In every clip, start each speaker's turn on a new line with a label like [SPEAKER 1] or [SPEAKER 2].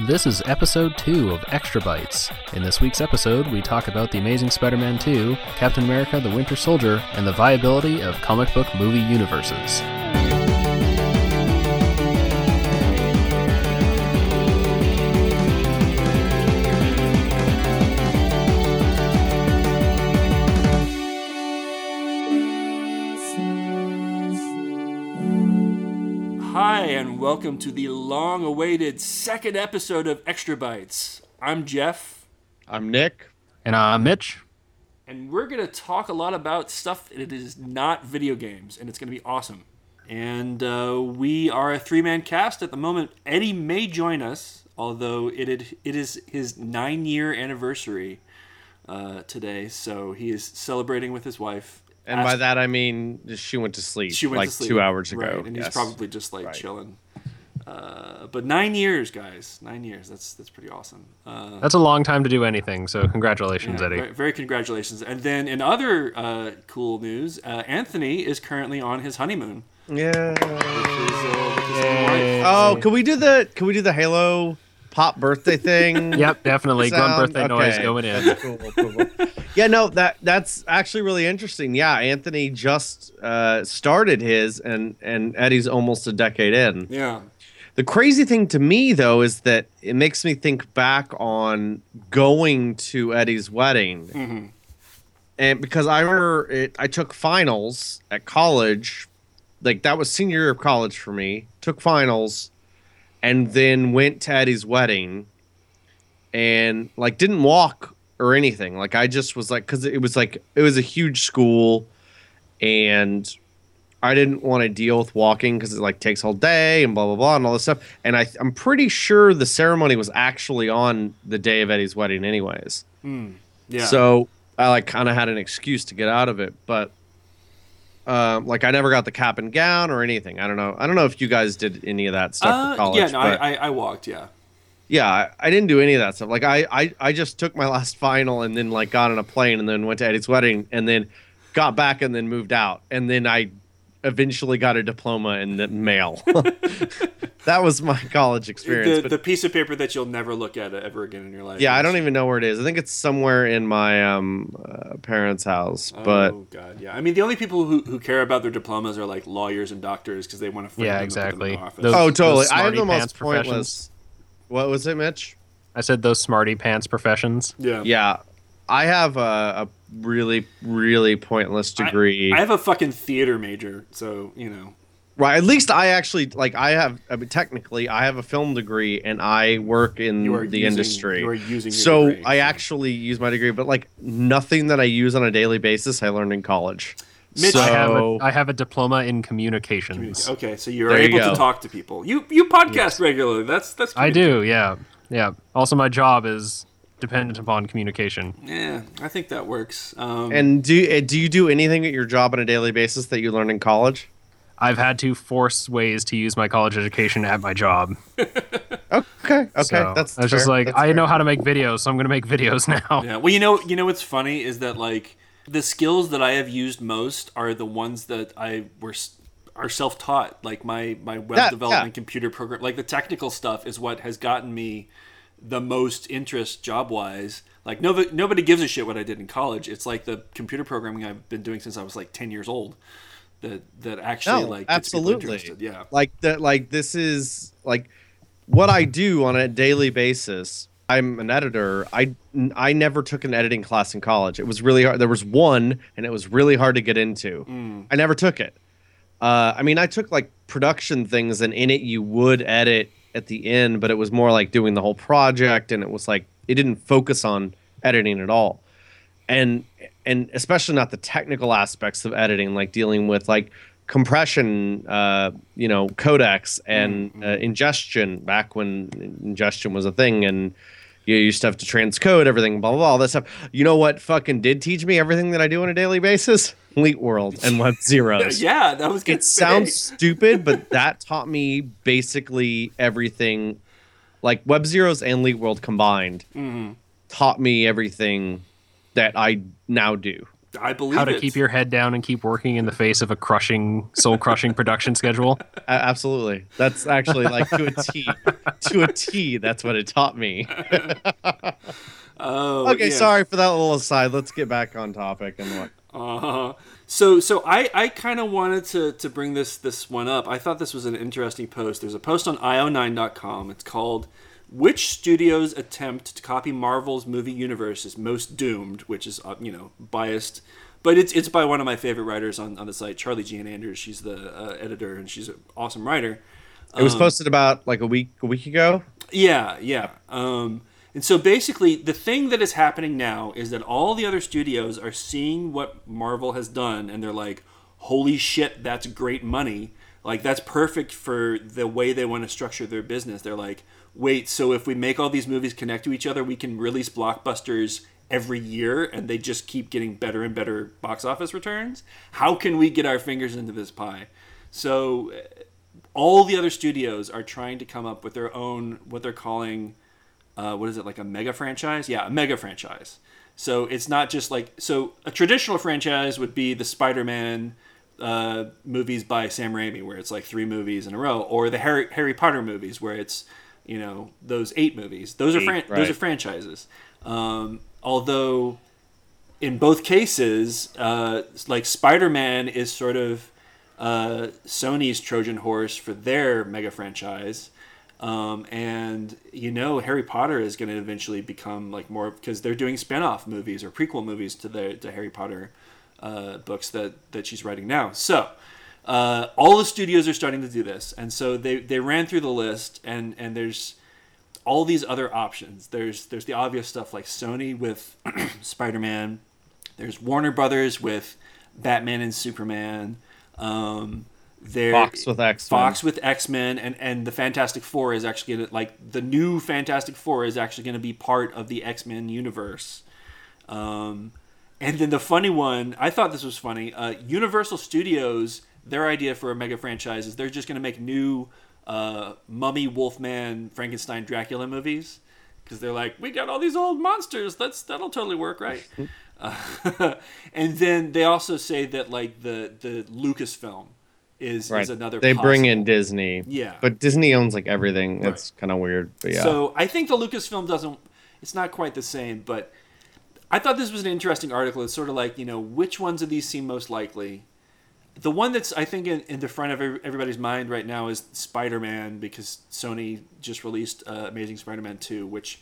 [SPEAKER 1] This is episode 2 of Extra Bytes. In this week's episode, we talk about The Amazing Spider Man 2, Captain America the Winter Soldier, and the viability of comic book movie universes.
[SPEAKER 2] Welcome to the long awaited second episode of Extra Bytes. I'm Jeff,
[SPEAKER 3] I'm Nick.
[SPEAKER 1] And I'm Mitch?
[SPEAKER 2] and we're going to talk a lot about stuff that is not video games, and it's going to be awesome. And uh, we are a three man cast at the moment. Eddie may join us, although it, it, it is his nine year anniversary uh, today, so he is celebrating with his wife.
[SPEAKER 3] And by that I mean she went to sleep
[SPEAKER 2] she went
[SPEAKER 3] like
[SPEAKER 2] to sleep.
[SPEAKER 3] two hours ago.
[SPEAKER 2] right, and he's probably just like
[SPEAKER 3] Right.
[SPEAKER 2] chilling. Uh, but nine years, guys, nine years. That's that's pretty awesome. Uh,
[SPEAKER 1] That's a long time to do anything, so congratulations,
[SPEAKER 2] yeah,
[SPEAKER 1] Eddie.
[SPEAKER 2] Very, very congratulations. And then in other uh, cool news, uh, Anthony is currently on his honeymoon.
[SPEAKER 3] Yeah.
[SPEAKER 2] With his, uh, with his.
[SPEAKER 3] Oh, can we do the can we do the Halo pop birthday thing?
[SPEAKER 1] Yep, definitely. Grunt
[SPEAKER 3] Sound?
[SPEAKER 1] birthday noise going in.
[SPEAKER 3] That's cool, cool. yeah, no, that that's actually really interesting. Yeah, Anthony just uh, started his, and and Eddie's almost a decade in.
[SPEAKER 2] Yeah.
[SPEAKER 3] The crazy thing to me though is that it makes me think back on going to Eddie's wedding.
[SPEAKER 2] Mhm.
[SPEAKER 3] And because I remember it I took finals at college. Like that was senior year of college for me. Took finals and then went to Eddie's wedding and like didn't walk or anything. Like I just was like cuz it was like it was a huge school and I didn't want to deal with walking because it like takes all day and blah blah blah and all this stuff. And I I'm pretty sure the ceremony was actually on the day of Eddie's wedding, anyways.
[SPEAKER 2] Mm. Yeah.
[SPEAKER 3] So I like kind of had an excuse to get out of it, but um, like I never got the cap and gown or anything. I don't know. I don't know if you guys did any of that stuff
[SPEAKER 2] Uh,
[SPEAKER 3] for college.
[SPEAKER 2] yeah, no, I, I, I walked, yeah.
[SPEAKER 3] yeah, I, I didn't do any of that stuff. Like I, I I just took my last final and then like got on a plane and then went to Eddie's wedding and then got back and then moved out and then I eventually got a diploma in the mail. that was my college experience.
[SPEAKER 2] The,
[SPEAKER 3] but
[SPEAKER 2] the piece of paper that you'll never look at ever again in your life.
[SPEAKER 3] yeah, I don't even know where it is. I think it's somewhere in my um uh, parents' house, but.
[SPEAKER 2] oh god, yeah. I mean, the only people who, who care about their diplomas are like lawyers and doctors because they want to.
[SPEAKER 1] Yeah, exactly. Those-
[SPEAKER 3] Oh, totally. I have the most pointless. What was it, Mitch?
[SPEAKER 1] I said those smarty pants professions.
[SPEAKER 2] Yeah.
[SPEAKER 3] Yeah, I have a, a really, really pointless degree.
[SPEAKER 2] I have a fucking theater major, so you know.
[SPEAKER 3] right. At least I actually like. I have. I mean, technically, I have a film degree, and I work in
[SPEAKER 2] You are
[SPEAKER 3] the
[SPEAKER 2] using-
[SPEAKER 3] industry.
[SPEAKER 2] you are using your
[SPEAKER 3] so
[SPEAKER 2] degree,
[SPEAKER 3] I
[SPEAKER 2] so.
[SPEAKER 3] actually use my degree, but like nothing that I use on a daily basis, I learned in college.
[SPEAKER 2] Mitch-
[SPEAKER 3] so
[SPEAKER 1] I have a, I have a diploma in communications.
[SPEAKER 2] Okay, so you're
[SPEAKER 3] There
[SPEAKER 2] able
[SPEAKER 3] go.
[SPEAKER 2] to talk to people. You you podcast regularly. That's that's.
[SPEAKER 1] I do, yeah, yeah. Also, my job is dependent upon communication.
[SPEAKER 2] Yeah, I think that works. Um,
[SPEAKER 3] and do uh, do you do anything at your job on a daily basis that you learned in college?
[SPEAKER 1] I've had to force ways to use my college education at my job.
[SPEAKER 3] Okay. Okay.
[SPEAKER 1] So
[SPEAKER 3] that's.
[SPEAKER 1] I was just like,
[SPEAKER 3] That's
[SPEAKER 1] I
[SPEAKER 3] fair.
[SPEAKER 1] know how to make videos, so I'm going to make videos now.
[SPEAKER 2] Yeah. Well, you know, you know what's funny is that like the skills that I have used most are the ones that I were are self taught. Like my my web
[SPEAKER 3] Yeah,
[SPEAKER 2] development,
[SPEAKER 3] yeah.
[SPEAKER 2] computer program, like the technical stuff is what has gotten me the most interest job wise. Like nobody nobody gives a shit what I did in college. It's like the computer programming I've been doing since I was like ten years old. That that actually
[SPEAKER 3] No,
[SPEAKER 2] like
[SPEAKER 3] absolutely.
[SPEAKER 2] interested. Yeah.
[SPEAKER 3] like that like this is like what i do on a daily basis i'm an editor i i never took an editing class in college it was really hard there was one and it was really hard to get into i never took it uh, i mean i took like production things and in it you would edit at the end but it was more like doing the whole project and it was like it didn't focus on editing at all. And and especially not the technical aspects of editing like dealing with like compression uh you know codecs and uh, ingestion back when ingestion was a thing and you used to have to transcode everything blah blah blah all that stuff. You know what fucking did teach me everything that i do on a daily basis Leet World and Web Zeros.
[SPEAKER 2] yeah, that was getting
[SPEAKER 3] it sounds stupid, but that taught me basically everything. Like Web Zeros and Leet World combined
[SPEAKER 2] Mm-hmm.
[SPEAKER 3] taught me everything that I now do.
[SPEAKER 2] I believe
[SPEAKER 1] How to
[SPEAKER 2] it.
[SPEAKER 1] keep your head down and keep working in the face of a crushing, soul crushing production schedule.
[SPEAKER 3] A- absolutely. That's actually like to a T. to a T. That's what it taught me.
[SPEAKER 2] Oh,
[SPEAKER 3] Okay,
[SPEAKER 2] yeah.
[SPEAKER 3] sorry for that little aside. Let's get back on topic and what.
[SPEAKER 2] Uh-huh. So so I, I kind of wanted to, to bring this this one up. I thought this was an interesting post. There's a post on io9.com. It's called "Which Studios Attempt to Copy Marvel's Movie Universe is Most Doomed," which is uh, you know biased, but it's it's by one of my favorite writers on, on the site, Charlie Jane Anders. She's the uh, editor and she's an awesome writer.
[SPEAKER 3] It was posted about like a week a week ago.
[SPEAKER 2] Yeah, yeah. Um, and so basically, the thing that is happening now is that all the other studios are seeing what Marvel has done, and they're like, "Holy shit, that's great money! Like that's perfect for the way they want to structure their business." They're like, "Wait, so if we make all these movies connect to each other, we can release blockbusters." Every year, and they just keep getting better and better box office returns. How can we get our fingers into this pie? So, eh, all the other studios are trying to come up with their own what they're calling uh, what is it like a mega franchise yeah a mega franchise so it's not just like so a traditional franchise would be the spider-man uh, movies by sam raimi where it's like three movies in a row or the harry, harry potter movies where it's you know those eight movies those are fran-
[SPEAKER 3] right.
[SPEAKER 2] those are franchises um, although in both cases, uh, like Spider Man is sort of uh, Sony's Trojan horse for their mega franchise. Um, and you know, Harry Potter is going to eventually become like more because they're doing spin off movies or prequel movies to the to Harry Potter uh, books that, that she's writing now. So uh, all the studios are starting to do this. And so they, they ran through the list, and, and there's all these other options. There's there's the obvious stuff like Sony with Spider-Man. There's Warner Brothers with Batman and Superman. Um, there,
[SPEAKER 3] Fox with X-Men.
[SPEAKER 2] Fox with X Men, and and the Fantastic Four is actually gonna like the new Fantastic Four is actually going to be part of the X Men universe. Um, and then the funny one, I thought this was funny. Uh, Universal Studios, their idea for a mega franchise is they're just going to make new uh, Mummy, Wolfman, Frankenstein, Dracula movies because they're like, we got all these old monsters. That's that'll totally work, right? uh, and then they also say that like the the Lucasfilm is
[SPEAKER 3] Right.
[SPEAKER 2] is another.
[SPEAKER 3] they bring in Disney.
[SPEAKER 2] Yeah.
[SPEAKER 3] But Disney owns like everything. That's kind of weird. But yeah.
[SPEAKER 2] So I think the Lucasfilm doesn't. It's not quite the same, but I thought this was an interesting article. It's sort of like you know which ones of these seem most likely. The one that's I think in, in the front of everybody's mind right now is Spider-Man because Sony just released uh, Amazing Spider-Man 2, which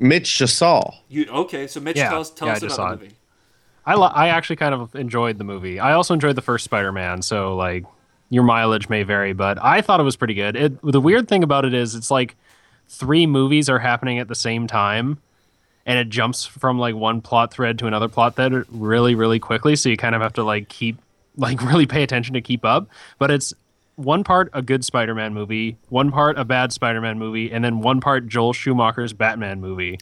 [SPEAKER 3] Mitch just saw.
[SPEAKER 2] you okay? So Mitch,
[SPEAKER 1] Yeah,
[SPEAKER 2] tell us tell
[SPEAKER 1] yeah,
[SPEAKER 2] us about
[SPEAKER 1] saw
[SPEAKER 2] the
[SPEAKER 1] it.
[SPEAKER 2] movie.
[SPEAKER 1] I li- I actually kind of enjoyed the movie. I also enjoyed the first Spider-Man, so like your mileage may vary, but I thought it was pretty good. It the weird thing about it is it's like three movies are happening at the same time and it jumps from like one plot thread to another plot thread really really quickly, so you kind of have to like keep like really pay attention to keep up, but it's one part a good Spider-Man movie, one part a bad Spider-Man movie, and then one part Joel Schumacher's Batman movie.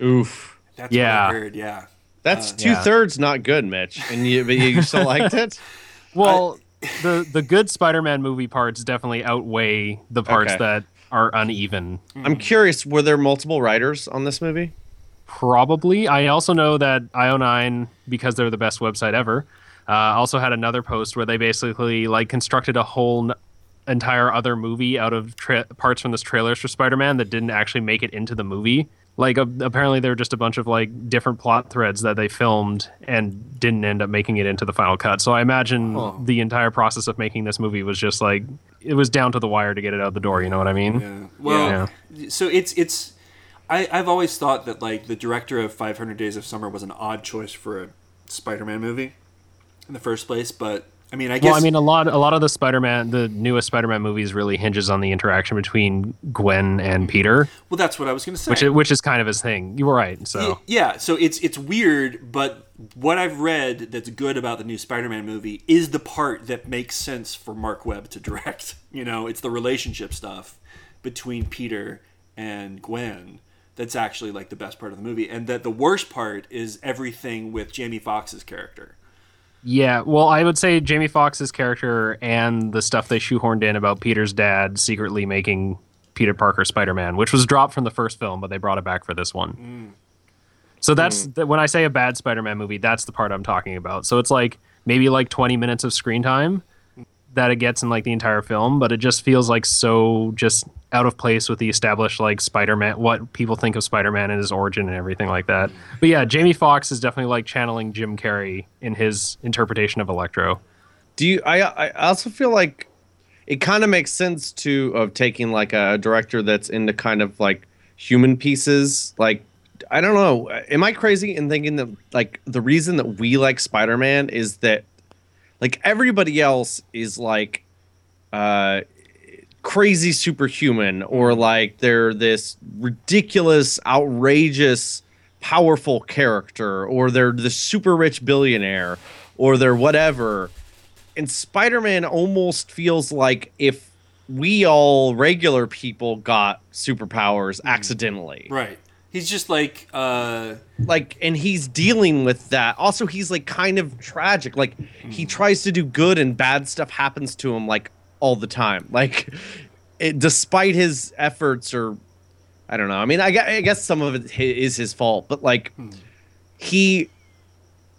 [SPEAKER 3] Oof.
[SPEAKER 2] That's
[SPEAKER 1] Yeah.
[SPEAKER 2] what I heard. Yeah.
[SPEAKER 3] That's
[SPEAKER 2] Uh,
[SPEAKER 3] two
[SPEAKER 1] yeah.
[SPEAKER 3] thirds not good, Mitch. And you, but you still liked it.
[SPEAKER 1] Well, the the good Spider-Man movie parts definitely outweigh the parts
[SPEAKER 3] Okay.
[SPEAKER 1] that are uneven.
[SPEAKER 3] I'm curious. Were there multiple writers on this movie?
[SPEAKER 1] Probably. I also know that IO9, because they're the best website ever, uh, also had another post where they basically like constructed a whole n- entire other movie out of tra- parts from this trailers for Spider-Man that didn't actually make it into the movie. Like uh, apparently there were just a bunch of like different plot threads that they filmed and didn't end up making it into the final cut. So I imagine the entire process of making this movie was just like it was down to the wire to get it out the door. You know what I mean?
[SPEAKER 2] Yeah. Well,
[SPEAKER 1] Yeah.
[SPEAKER 2] so it's it's. I, I've always thought that like the director of 500 Days of Summer was an odd choice for a Spider-Man movie in the first place, but I mean, I guess
[SPEAKER 1] Well, I mean, a lot, a lot of the Spider-Man, the newest Spider-Man movies, really hinges on the interaction between Gwen and Peter,
[SPEAKER 2] well, that's what I was going to say.
[SPEAKER 1] which, is, which is kind of his thing. You were right. So,
[SPEAKER 2] yeah, so it's it's weird, but what I've read that's good about the new Spider-Man movie is the part that makes sense for Mark Webb to direct. You know, it's the relationship stuff between Peter and Gwen that's actually like the best part of the movie, and that the worst part is everything with Jamie Foxx's character.
[SPEAKER 1] Yeah. Well, I would say Jamie Foxx's character and the stuff they shoehorned in about Peter's dad secretly making Peter Parker Spider-Man, which was dropped from the first film, but they brought it back for this one. Mm. So that's mm. th- when I say a bad Spider-Man movie, that's the part I'm talking about. So it's like maybe like 20 minutes of screen time that it gets in like the entire film, but it just feels like so just out of place with the established like Spider-Man, what people think of Spider-Man and his origin and everything like that. But yeah, Jamie Foxx is definitely like channeling Jim Carrey in his interpretation of Electro.
[SPEAKER 3] Do you? I I also feel like it kind of makes sense to of taking like a director that's into kind of like human pieces. Like I don't know. Am I crazy in thinking that like the reason that we like Spider Man is that like everybody else is like uh crazy superhuman or like they're this ridiculous outrageous powerful character or they're the super rich billionaire or they're whatever. And spider-man almost feels like if we all regular people got superpowers accidentally.
[SPEAKER 2] Right. He's just like uh
[SPEAKER 3] like and he's dealing with that. Also he's like kind of tragic. Like he tries to do good and bad stuff happens to him like all the time. Like it, despite his efforts or i don't know. I mean i, I guess some of it is his fault but like hmm. he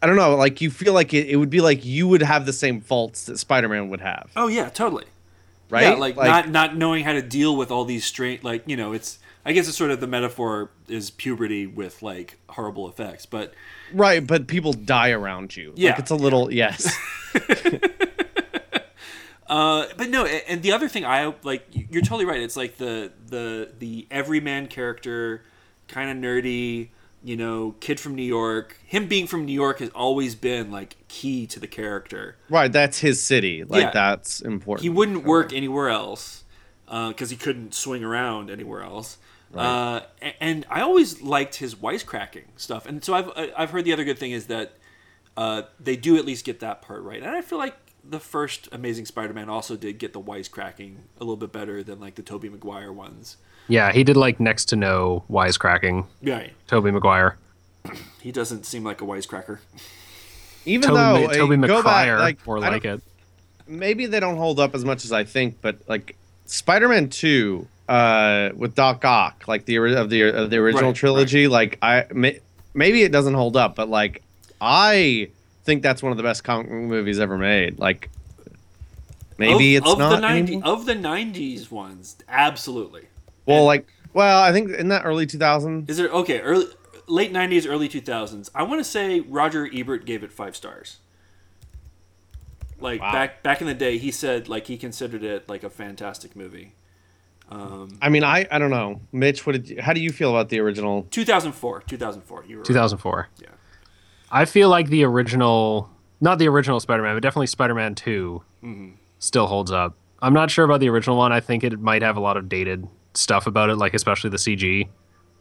[SPEAKER 3] i don't know like you feel like it, it would be like you would have the same faults that spider-man would have.
[SPEAKER 2] Oh yeah, totally.
[SPEAKER 3] right?
[SPEAKER 2] Yeah, like, not not knowing how to deal with all these strange like, you know, it's I guess it's sort of the metaphor is puberty with like horrible effects, but
[SPEAKER 3] right but people die around you.
[SPEAKER 2] Yeah.
[SPEAKER 3] like it's a little yes
[SPEAKER 2] Uh, but no, and the other thing I like, you're totally right. It's like the the the everyman character, kind of nerdy, you know, kid from New York. Him being from New York has always been like key to the character.
[SPEAKER 3] right that's his city like
[SPEAKER 2] Yeah.
[SPEAKER 3] that's important
[SPEAKER 2] He wouldn't work anywhere else because he couldn't swing around anywhere else. Uh, and I always liked his wisecracking stuff. And so I've I've heard the other good thing is that uh, they do at least get that part right. And I feel like the first Amazing Spider-Man also did get the wisecracking a little bit better than like the Tobey Maguire ones.
[SPEAKER 1] Yeah, he did like next to no wisecracking.
[SPEAKER 2] Yeah,
[SPEAKER 1] Tobey Maguire.
[SPEAKER 2] he doesn't seem like a wisecracker.
[SPEAKER 3] even
[SPEAKER 1] Toby,
[SPEAKER 3] though
[SPEAKER 1] Ma- Toby
[SPEAKER 3] go
[SPEAKER 1] McCryer,
[SPEAKER 3] like,
[SPEAKER 1] or
[SPEAKER 3] I
[SPEAKER 1] like it.
[SPEAKER 3] maybe they don't hold up as much as I think, but like Spider-Man Two uh, with Doc Ock, like the of the of the original
[SPEAKER 2] Right,
[SPEAKER 3] trilogy, like I may, maybe it doesn't hold up, but like I think that's one of the best comic book movies ever made. Like maybe
[SPEAKER 2] of,
[SPEAKER 3] it's
[SPEAKER 2] of
[SPEAKER 3] not
[SPEAKER 2] the 90, of the '90s ones. Absolutely.
[SPEAKER 3] Well, like well, I think in that early 2000s.
[SPEAKER 2] Is there okay? Early, late '90s, early 2000s. I want to say Roger Ebert gave it five stars. Like
[SPEAKER 3] Wow.
[SPEAKER 2] back back in the day, he said like he considered it like a fantastic movie. Um,
[SPEAKER 3] I mean, I I don't know, Mitch. What did you, how do you feel about the original?
[SPEAKER 2] 2004, 2004. You were right.
[SPEAKER 1] 2004.
[SPEAKER 2] Yeah.
[SPEAKER 1] I feel like the original, not the original Spider-Man, but definitely Spider-Man 2
[SPEAKER 2] Mm-hmm.
[SPEAKER 1] still holds up. I'm not sure about the original one. I think it might have a lot of dated stuff about it, like especially the CG.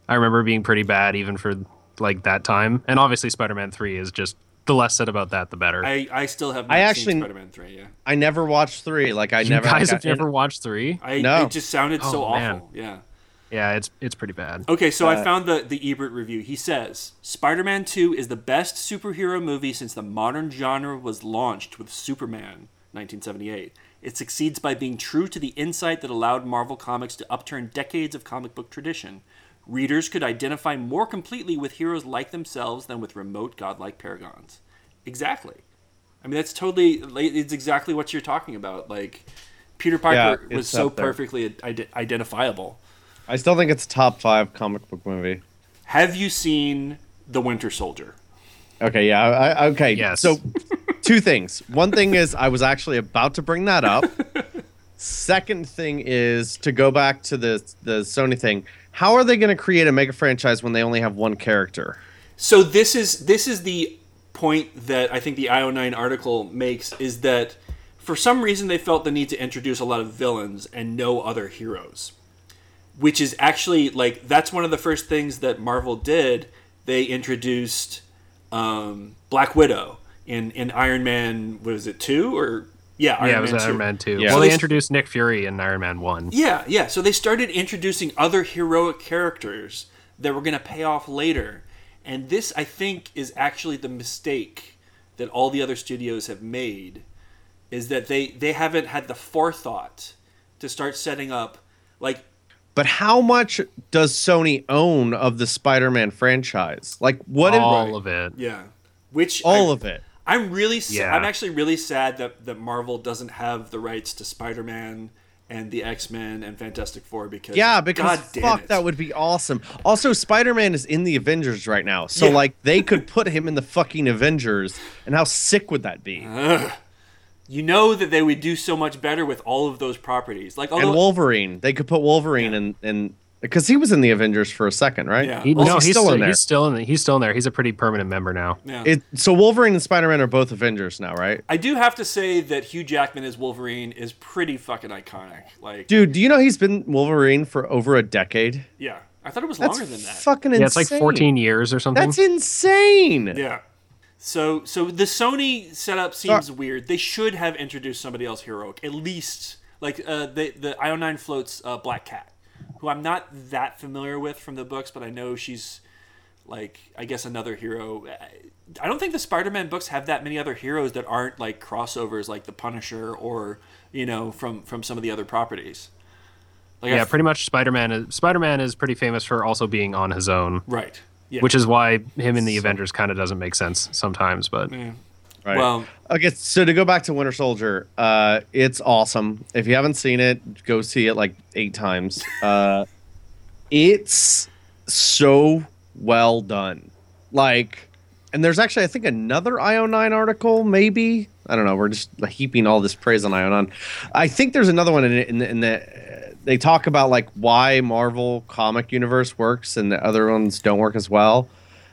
[SPEAKER 1] I remember being pretty bad even for like that time. And obviously Spider-Man 3 is just the less said about that the better.
[SPEAKER 2] I, I still have not
[SPEAKER 3] I
[SPEAKER 2] seen
[SPEAKER 3] actually-
[SPEAKER 2] Spider-Man 3, yeah.
[SPEAKER 3] I never watched three. Like I
[SPEAKER 1] you
[SPEAKER 3] never.
[SPEAKER 1] guys
[SPEAKER 3] I
[SPEAKER 1] have
[SPEAKER 3] got-
[SPEAKER 1] never watched 3?
[SPEAKER 2] I
[SPEAKER 3] No.
[SPEAKER 2] it just sounded so
[SPEAKER 1] Oh, man.
[SPEAKER 2] awful. Yeah.
[SPEAKER 1] Yeah, it's it's pretty bad.
[SPEAKER 2] Okay, so I
[SPEAKER 3] Uh,
[SPEAKER 2] found the, the Ebert review. He says Spider Man 2 is the best superhero movie since the modern genre was launched with Superman, 1978. It succeeds by being true to the insight that allowed Marvel Comics to upturn decades of comic book tradition. Readers could identify more completely with heroes like themselves than with remote godlike paragons. Exactly. I mean, that's totally, it's exactly what you're talking about. Like, Peter Parker
[SPEAKER 3] Yeah,
[SPEAKER 2] was so perfectly ide- identifiable.
[SPEAKER 3] I still think it's a top five comic book movie.
[SPEAKER 2] Have you seen The Winter Soldier?
[SPEAKER 3] Okay, yeah, I, I- okay.
[SPEAKER 1] Yes.
[SPEAKER 3] So, two things. One thing is I was actually about to bring that up. Second thing is to go back to the the Sony thing. How are they going to create a mega franchise when they only have one character?
[SPEAKER 2] So this is this is the point that I think the IO9 article makes is that for some reason they felt the need to introduce a lot of villains and no other heroes. Which is actually like that's one of the first things that Marvel did. They introduced um, Black Widow in in Iron Man. What is it two or yeah Iron
[SPEAKER 1] yeah, it was
[SPEAKER 2] Man 2.
[SPEAKER 1] Iron Man 2.
[SPEAKER 3] Yeah.
[SPEAKER 1] Well,
[SPEAKER 2] So
[SPEAKER 1] they
[SPEAKER 2] they-
[SPEAKER 1] introduced Nick Fury in Iron Man 1.
[SPEAKER 2] Yeah, yeah. So they started introducing other heroic characters that were going to pay off later. And this, I think, is actually the mistake that all the other studios have made is that they, they haven't had the forethought to start setting up. Like,
[SPEAKER 3] But how much does Sony own of the Spider-Man franchise? Like what?
[SPEAKER 1] all
[SPEAKER 3] if,
[SPEAKER 1] of it.
[SPEAKER 2] Yeah. Which
[SPEAKER 3] all
[SPEAKER 2] I,
[SPEAKER 3] of it.
[SPEAKER 2] I'm really sa-
[SPEAKER 1] Yeah.
[SPEAKER 2] I'm actually really sad that that Marvel doesn't have the rights to Spider-Man and the X-Men and Fantastic Four because
[SPEAKER 3] Yeah, because
[SPEAKER 2] God damn
[SPEAKER 3] fuck,
[SPEAKER 2] it.
[SPEAKER 3] that would be awesome. Also, Spider-Man is in the Avengers right now, so
[SPEAKER 2] Yeah.
[SPEAKER 3] like they could put him in the fucking Avengers, and how sick would that be?
[SPEAKER 2] you know that they would do so much better with all of those properties. Like
[SPEAKER 3] and
[SPEAKER 2] although
[SPEAKER 3] Wolverine, they could put Wolverine in, in because he was in the Avengers for a second, right?
[SPEAKER 2] Yeah.
[SPEAKER 1] He,
[SPEAKER 2] Well,
[SPEAKER 1] no,
[SPEAKER 3] he's
[SPEAKER 1] he's,
[SPEAKER 3] still
[SPEAKER 1] still
[SPEAKER 3] in there.
[SPEAKER 1] He's still in. He's still in there. He's a pretty permanent member now.
[SPEAKER 2] yeah.
[SPEAKER 3] It, so Wolverine and Spider-Man are both Avengers now, right?
[SPEAKER 2] I do have to say that Hugh Jackman as Wolverine is pretty fucking iconic. Like
[SPEAKER 3] Dude, do you know he's been Wolverine for over a decade?
[SPEAKER 2] yeah. I thought it was
[SPEAKER 3] That's
[SPEAKER 2] longer than that.
[SPEAKER 3] fucking insane.
[SPEAKER 1] Yeah, it's like 14 years or something.
[SPEAKER 3] That's insane.
[SPEAKER 2] Yeah. So so the Sony setup seems weird. They should have introduced somebody else heroic. At least like uh, the the IO nine floats uh, Black Cat, who I'm not that familiar with from the books, but I know she's like I guess another hero. I don't think the Spider-Man books have that many other heroes that aren't like crossovers like the Punisher or you know from from some of the other properties. Like I
[SPEAKER 1] yeah,
[SPEAKER 2] f-
[SPEAKER 1] pretty much. Spider-Man is Spider-Man is pretty famous for also being on his own,
[SPEAKER 2] right. Yeah.
[SPEAKER 1] which is why him in the Avengers kind of doesn't make sense sometimes. But
[SPEAKER 2] Yeah.
[SPEAKER 3] Right.
[SPEAKER 2] Well,
[SPEAKER 3] Okay, so to go back to Winter Soldier, uh, it's awesome. If you haven't seen it, go see it like eight times. Uh, it's so well done. Like, and there's actually I think another IO9 article, maybe. I don't know. We're just heaping all this praise on IO9. I think there's another one in in the, in the they talk about like why Marvel comic universe works and the other ones don't work as well.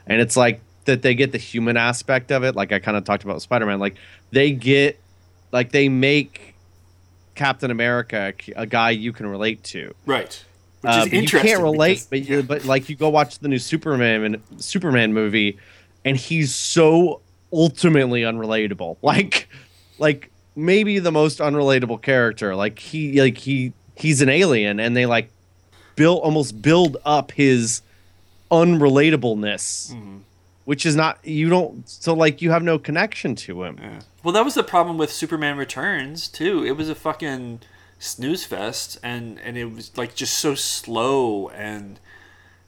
[SPEAKER 3] And it's like that they get the human aspect of it, like I kind of talked about Spider-Man. Like they get like they make Captain America a guy you can relate to.
[SPEAKER 2] right. Which
[SPEAKER 3] Uh,
[SPEAKER 2] is
[SPEAKER 3] but you can't relate,
[SPEAKER 2] because-
[SPEAKER 3] but you, but like you go watch the new Superman and Superman movie, and he's so ultimately unrelatable. Like, like maybe the most unrelatable character. Like he like he he's an alien, and they like build almost build up his unrelatableness,
[SPEAKER 2] Mm-hmm.
[SPEAKER 3] which is not you don't so like you have no connection to him.
[SPEAKER 2] Yeah. Well, that was the problem with Superman Returns too. It was a fucking snooze fest, and and it was like just so slow and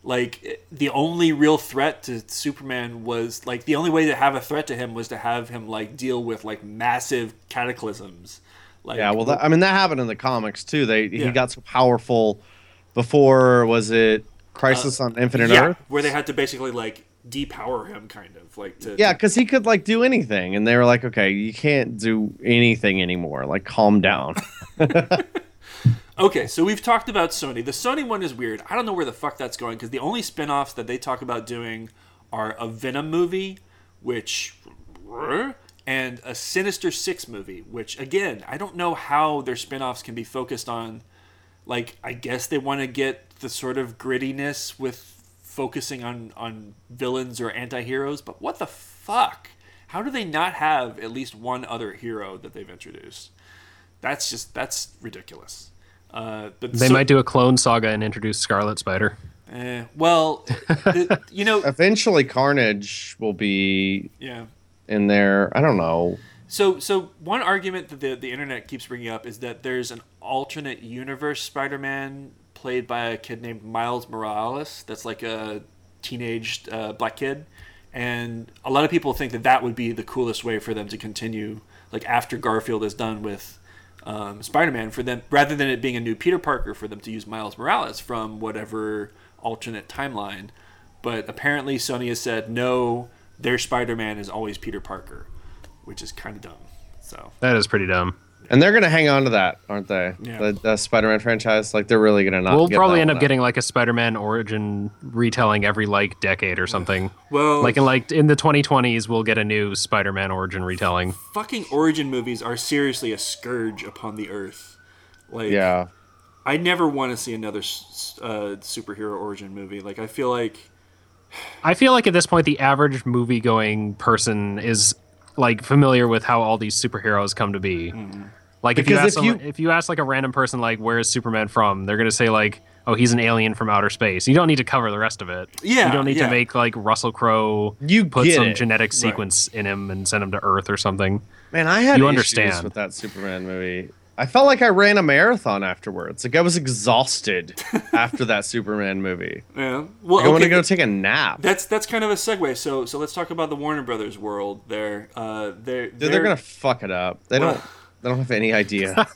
[SPEAKER 2] like the only real threat to Superman was like the only way to have a threat to him was to have him like deal with like massive cataclysms. Like
[SPEAKER 3] Yeah, well, that, I mean that happened in the comics too. They
[SPEAKER 2] Yeah.
[SPEAKER 3] he got so powerful before was it Crisis on Infinite
[SPEAKER 2] Uh, yeah,
[SPEAKER 3] Earth?
[SPEAKER 2] where they had to basically like depower him, kind of like to
[SPEAKER 3] Yeah, because he could like do anything, and they were like, "Okay, you can't do anything anymore. Like, calm down."
[SPEAKER 2] Okay, so we've talked about Sony. The Sony one is weird. I don't know where the fuck that's going because the only spin offs that they talk about doing are a Venom movie, which. And a Sinister Six movie, which, again, I don't know how their spin offs can be focused on. Like, I guess they want to get the sort of grittiness with focusing on, on villains or anti heroes, but what the fuck? How do they not have at least one other hero that they've introduced? That's just, that's ridiculous. Uh, but
[SPEAKER 1] they
[SPEAKER 2] so-
[SPEAKER 1] might do a clone saga and introduce Scarlet Spider.
[SPEAKER 2] Eh, well, the, you know,
[SPEAKER 3] Eventually, Carnage will be
[SPEAKER 2] yeah.
[SPEAKER 3] In there. I don't know.
[SPEAKER 2] So, so one argument that the the internet keeps bringing up is that there's an alternate universe Spider-Man played by a kid named Miles Morales. That's like a teenage uh, black kid, and a lot of people think that that would be the coolest way for them to continue, like after Garfield is done with um, Spider-Man, for them rather than it being a new Peter Parker, for them to use Miles Morales from whatever alternate timeline. But apparently, Sony has said no. Their Spider-Man is always Peter Parker, which is kind of dumb. So
[SPEAKER 1] That is pretty dumb.
[SPEAKER 3] And they're gonna hang on to that, aren't they?
[SPEAKER 2] Yeah.
[SPEAKER 3] The, the Spider-Man franchise, like they're really gonna not.
[SPEAKER 1] we'll
[SPEAKER 3] give
[SPEAKER 1] probably
[SPEAKER 3] that
[SPEAKER 1] end
[SPEAKER 3] one
[SPEAKER 1] up getting like a Spider-Man origin retelling every like decade or something.
[SPEAKER 2] well,
[SPEAKER 1] Like in like in the 2020s, we'll get a new Spider-Man origin retelling.
[SPEAKER 2] fucking origin movies are seriously a scourge upon the earth. Like,
[SPEAKER 3] Yeah.
[SPEAKER 2] I never want to see another uh, superhero origin movie. Like, I feel like
[SPEAKER 1] I feel like at this point, the average movie-going person is like familiar with how all these superheroes come to be. Mm-hmm. Like if you
[SPEAKER 3] Because
[SPEAKER 1] ask
[SPEAKER 3] if you-
[SPEAKER 1] if you ask like a random person like where is Superman from, they're gonna say like, oh, he's an alien from outer space. You don't need to cover the rest of it.
[SPEAKER 2] Yeah,
[SPEAKER 1] you don't need
[SPEAKER 2] yeah.
[SPEAKER 1] to make like Russell Crowe
[SPEAKER 3] You
[SPEAKER 1] put some
[SPEAKER 3] it.
[SPEAKER 1] genetic sequence in him and send him to Earth or something.
[SPEAKER 3] Man, I had
[SPEAKER 1] You
[SPEAKER 3] issues
[SPEAKER 1] understand.
[SPEAKER 3] with that Superman movie. I felt like I ran a marathon afterwards. Like I was exhausted after that Superman movie.
[SPEAKER 2] Yeah. Well,
[SPEAKER 3] Like, I want to go take a nap.
[SPEAKER 2] That's that's kind of a segue. So so let's talk about the Warner Brothers world. There, uh, they're
[SPEAKER 3] Dude, they're gonna fuck it up. They don't. They don't have any idea.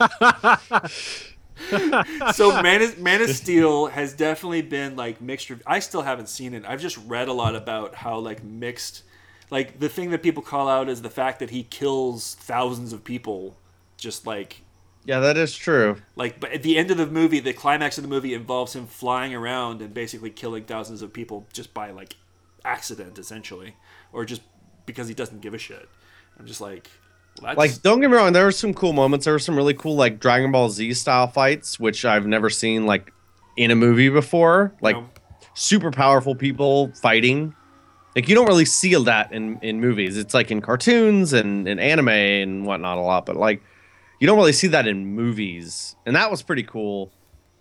[SPEAKER 2] so Man of, Man of Steel has definitely been like mixed. rev- I still haven't seen it. I've just read a lot about how like mixed, like the thing that people call out is the fact that he kills thousands of people, just like
[SPEAKER 3] yeah, that is true.
[SPEAKER 2] like. But at the end of the movie, the climax of the movie involves him flying around and basically killing thousands of people just by like accident, essentially, or just because he doesn't give a shit. I'm just like, well, that's,
[SPEAKER 3] Like, don't get me wrong. There were some cool moments. There were some really cool like Dragon Ball Z style fights, which I've never seen like in a movie before. Like
[SPEAKER 2] know,
[SPEAKER 3] super powerful people fighting. Like you don't really see that in in movies. It's like in cartoons and, and anime and whatnot a lot, but like you don't really see that in movies. And that was pretty cool.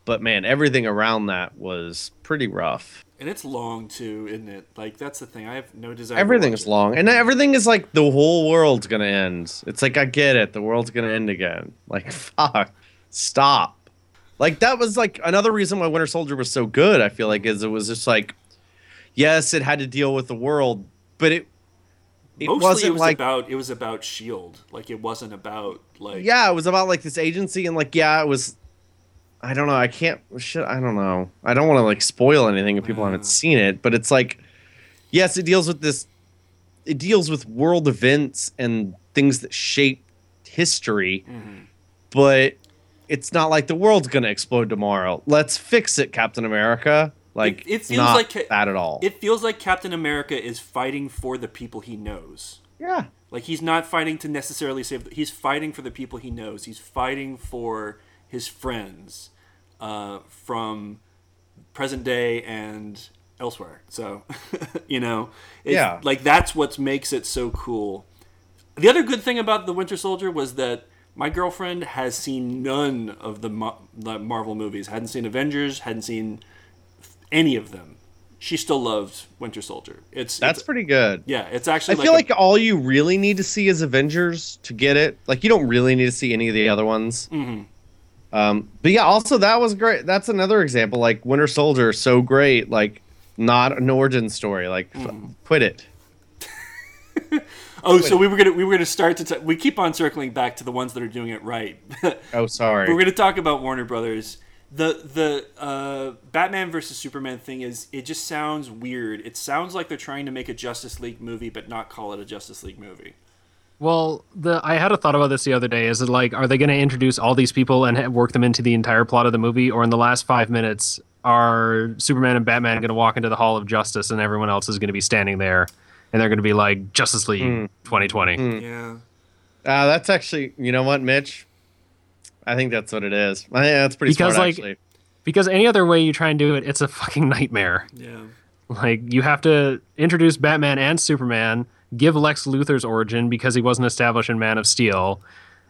[SPEAKER 3] But man, everything around that was pretty rough.
[SPEAKER 2] and it's long too, isn't it? Like that's the thing. I have no desire. to
[SPEAKER 3] Everything is long, and everything is like the whole world's gonna end. It's like I get it, the world's gonna end again. Like fuck, stop. Like that was like another reason why Winter Soldier was so good. I feel like is it was just like, yes, it had to deal with the world, but it it
[SPEAKER 2] Mostly
[SPEAKER 3] wasn't
[SPEAKER 2] it was
[SPEAKER 3] like
[SPEAKER 2] about it was about Shield. Like it wasn't about like
[SPEAKER 3] yeah, it was about like this agency and like yeah, it was. I don't know. I can't. Shit. I don't know. I don't want to like spoil anything if people
[SPEAKER 2] Yeah.
[SPEAKER 3] haven't seen it, but it's like, yes, it deals with this. It deals with world events and things that shape history,
[SPEAKER 2] Mm-hmm.
[SPEAKER 3] but it's not like the world's gonna explode tomorrow. Let's fix it, Captain America. Like
[SPEAKER 2] It- it feels
[SPEAKER 3] not
[SPEAKER 2] like
[SPEAKER 3] that at all.
[SPEAKER 2] It feels like Captain America is fighting for the people he knows.
[SPEAKER 3] yeah.
[SPEAKER 2] Like he's not fighting to necessarily save. He's fighting for the people he knows. He's fighting for his friends uh, from present day and elsewhere. So, you know,
[SPEAKER 3] Yeah.
[SPEAKER 2] like that's what makes it so cool. The other good thing about the Winter Soldier was that my girlfriend has seen none of the, Mar- the Marvel movies. Hadn't seen Avengers. Hadn't seen any of them. She still loves Winter Soldier. It's
[SPEAKER 3] That's
[SPEAKER 2] it's,
[SPEAKER 3] pretty good.
[SPEAKER 2] yeah. It's actually.
[SPEAKER 3] I
[SPEAKER 2] actually
[SPEAKER 3] feel
[SPEAKER 2] like,
[SPEAKER 3] like all you really need to see is Avengers to get it. Like you don't really need to see any of the other ones.
[SPEAKER 2] Mm-hmm.
[SPEAKER 3] Um, but yeah, also that was great. That's another example. Like Winter Soldier, so great. Like not an origin story. Like
[SPEAKER 2] Mm-hmm.
[SPEAKER 3] quit it.
[SPEAKER 2] Oh, so we were gonna we were gonna start to t- we keep on circling back to the ones that are doing it right.
[SPEAKER 3] Oh, sorry.
[SPEAKER 2] we're gonna talk about Warner Brothers. The the uh, Batman versus Superman thing is it just sounds weird. It sounds like they're trying to make a Justice League movie but not call it a Justice League movie.
[SPEAKER 1] Well, the I had a thought about this the other day. Is it like, are they going to introduce all these people and work them into the entire plot of the movie, or in the last five minutes, are Superman and Batman going to walk into the Hall of Justice and everyone else is going to be standing there, and they're going to be like Justice League
[SPEAKER 3] Hmm.
[SPEAKER 1] 2020?
[SPEAKER 2] Yeah.
[SPEAKER 3] Uh, that's actually, you know what, Mitch? I think that's what it is. I think that's pretty
[SPEAKER 1] Because,
[SPEAKER 3] smart,
[SPEAKER 1] like-
[SPEAKER 3] actually.
[SPEAKER 1] Because any other way you try and do it, it's a fucking nightmare.
[SPEAKER 2] Yeah.
[SPEAKER 1] Like you have to introduce Batman and Superman, give Lex Luthor's origin because he wasn't established in Man of Steel,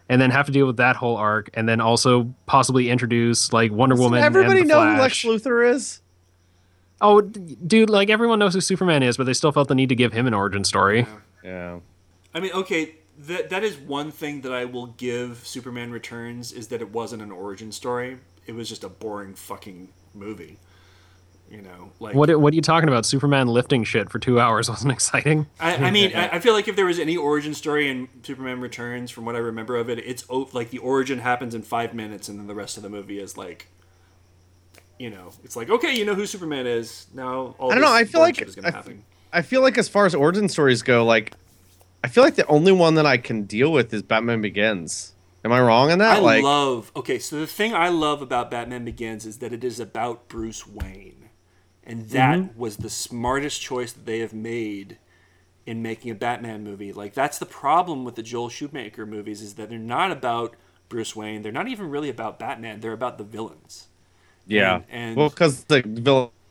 [SPEAKER 1] and then have to deal with that whole arc, and then also possibly introduce like Wonder
[SPEAKER 3] Doesn't
[SPEAKER 1] Woman.
[SPEAKER 3] everybody
[SPEAKER 1] and the
[SPEAKER 3] know who Lex Luthor is?
[SPEAKER 1] Oh, dude, like everyone knows who Superman is, but they still felt the need to give him an origin story.
[SPEAKER 3] Yeah.
[SPEAKER 2] I mean, okay, that that is one thing that I will give Superman Returns is that it wasn't an origin story. It was just a boring fucking movie. You know, like
[SPEAKER 1] What what are you talking about? Superman lifting shit for two hours wasn't exciting.
[SPEAKER 2] I, I mean, I, I feel like if there was any origin story in Superman Returns, from what I remember of it, it's oh, like the origin happens in five minutes, and then the rest of the movie is like, you know, it's like okay, you know who Superman is now. All
[SPEAKER 3] I don't know, I feel like
[SPEAKER 2] is gonna
[SPEAKER 3] I-
[SPEAKER 2] happen.
[SPEAKER 3] I feel like as far as origin stories go, like I feel like the only one that I can deal with is Batman Begins. Am I wrong in that?
[SPEAKER 2] I
[SPEAKER 3] like
[SPEAKER 2] love. Okay, so the thing I love about Batman Begins is that it is about Bruce Wayne, and that
[SPEAKER 3] Mm-hmm.
[SPEAKER 2] was the smartest choice that they have made in making a Batman movie. Like that's the problem with the Joel Schumacher movies is that they're not about Bruce Wayne. They're not even really about Batman. They're about the villains.
[SPEAKER 3] yeah.
[SPEAKER 2] and- and-
[SPEAKER 3] well, because the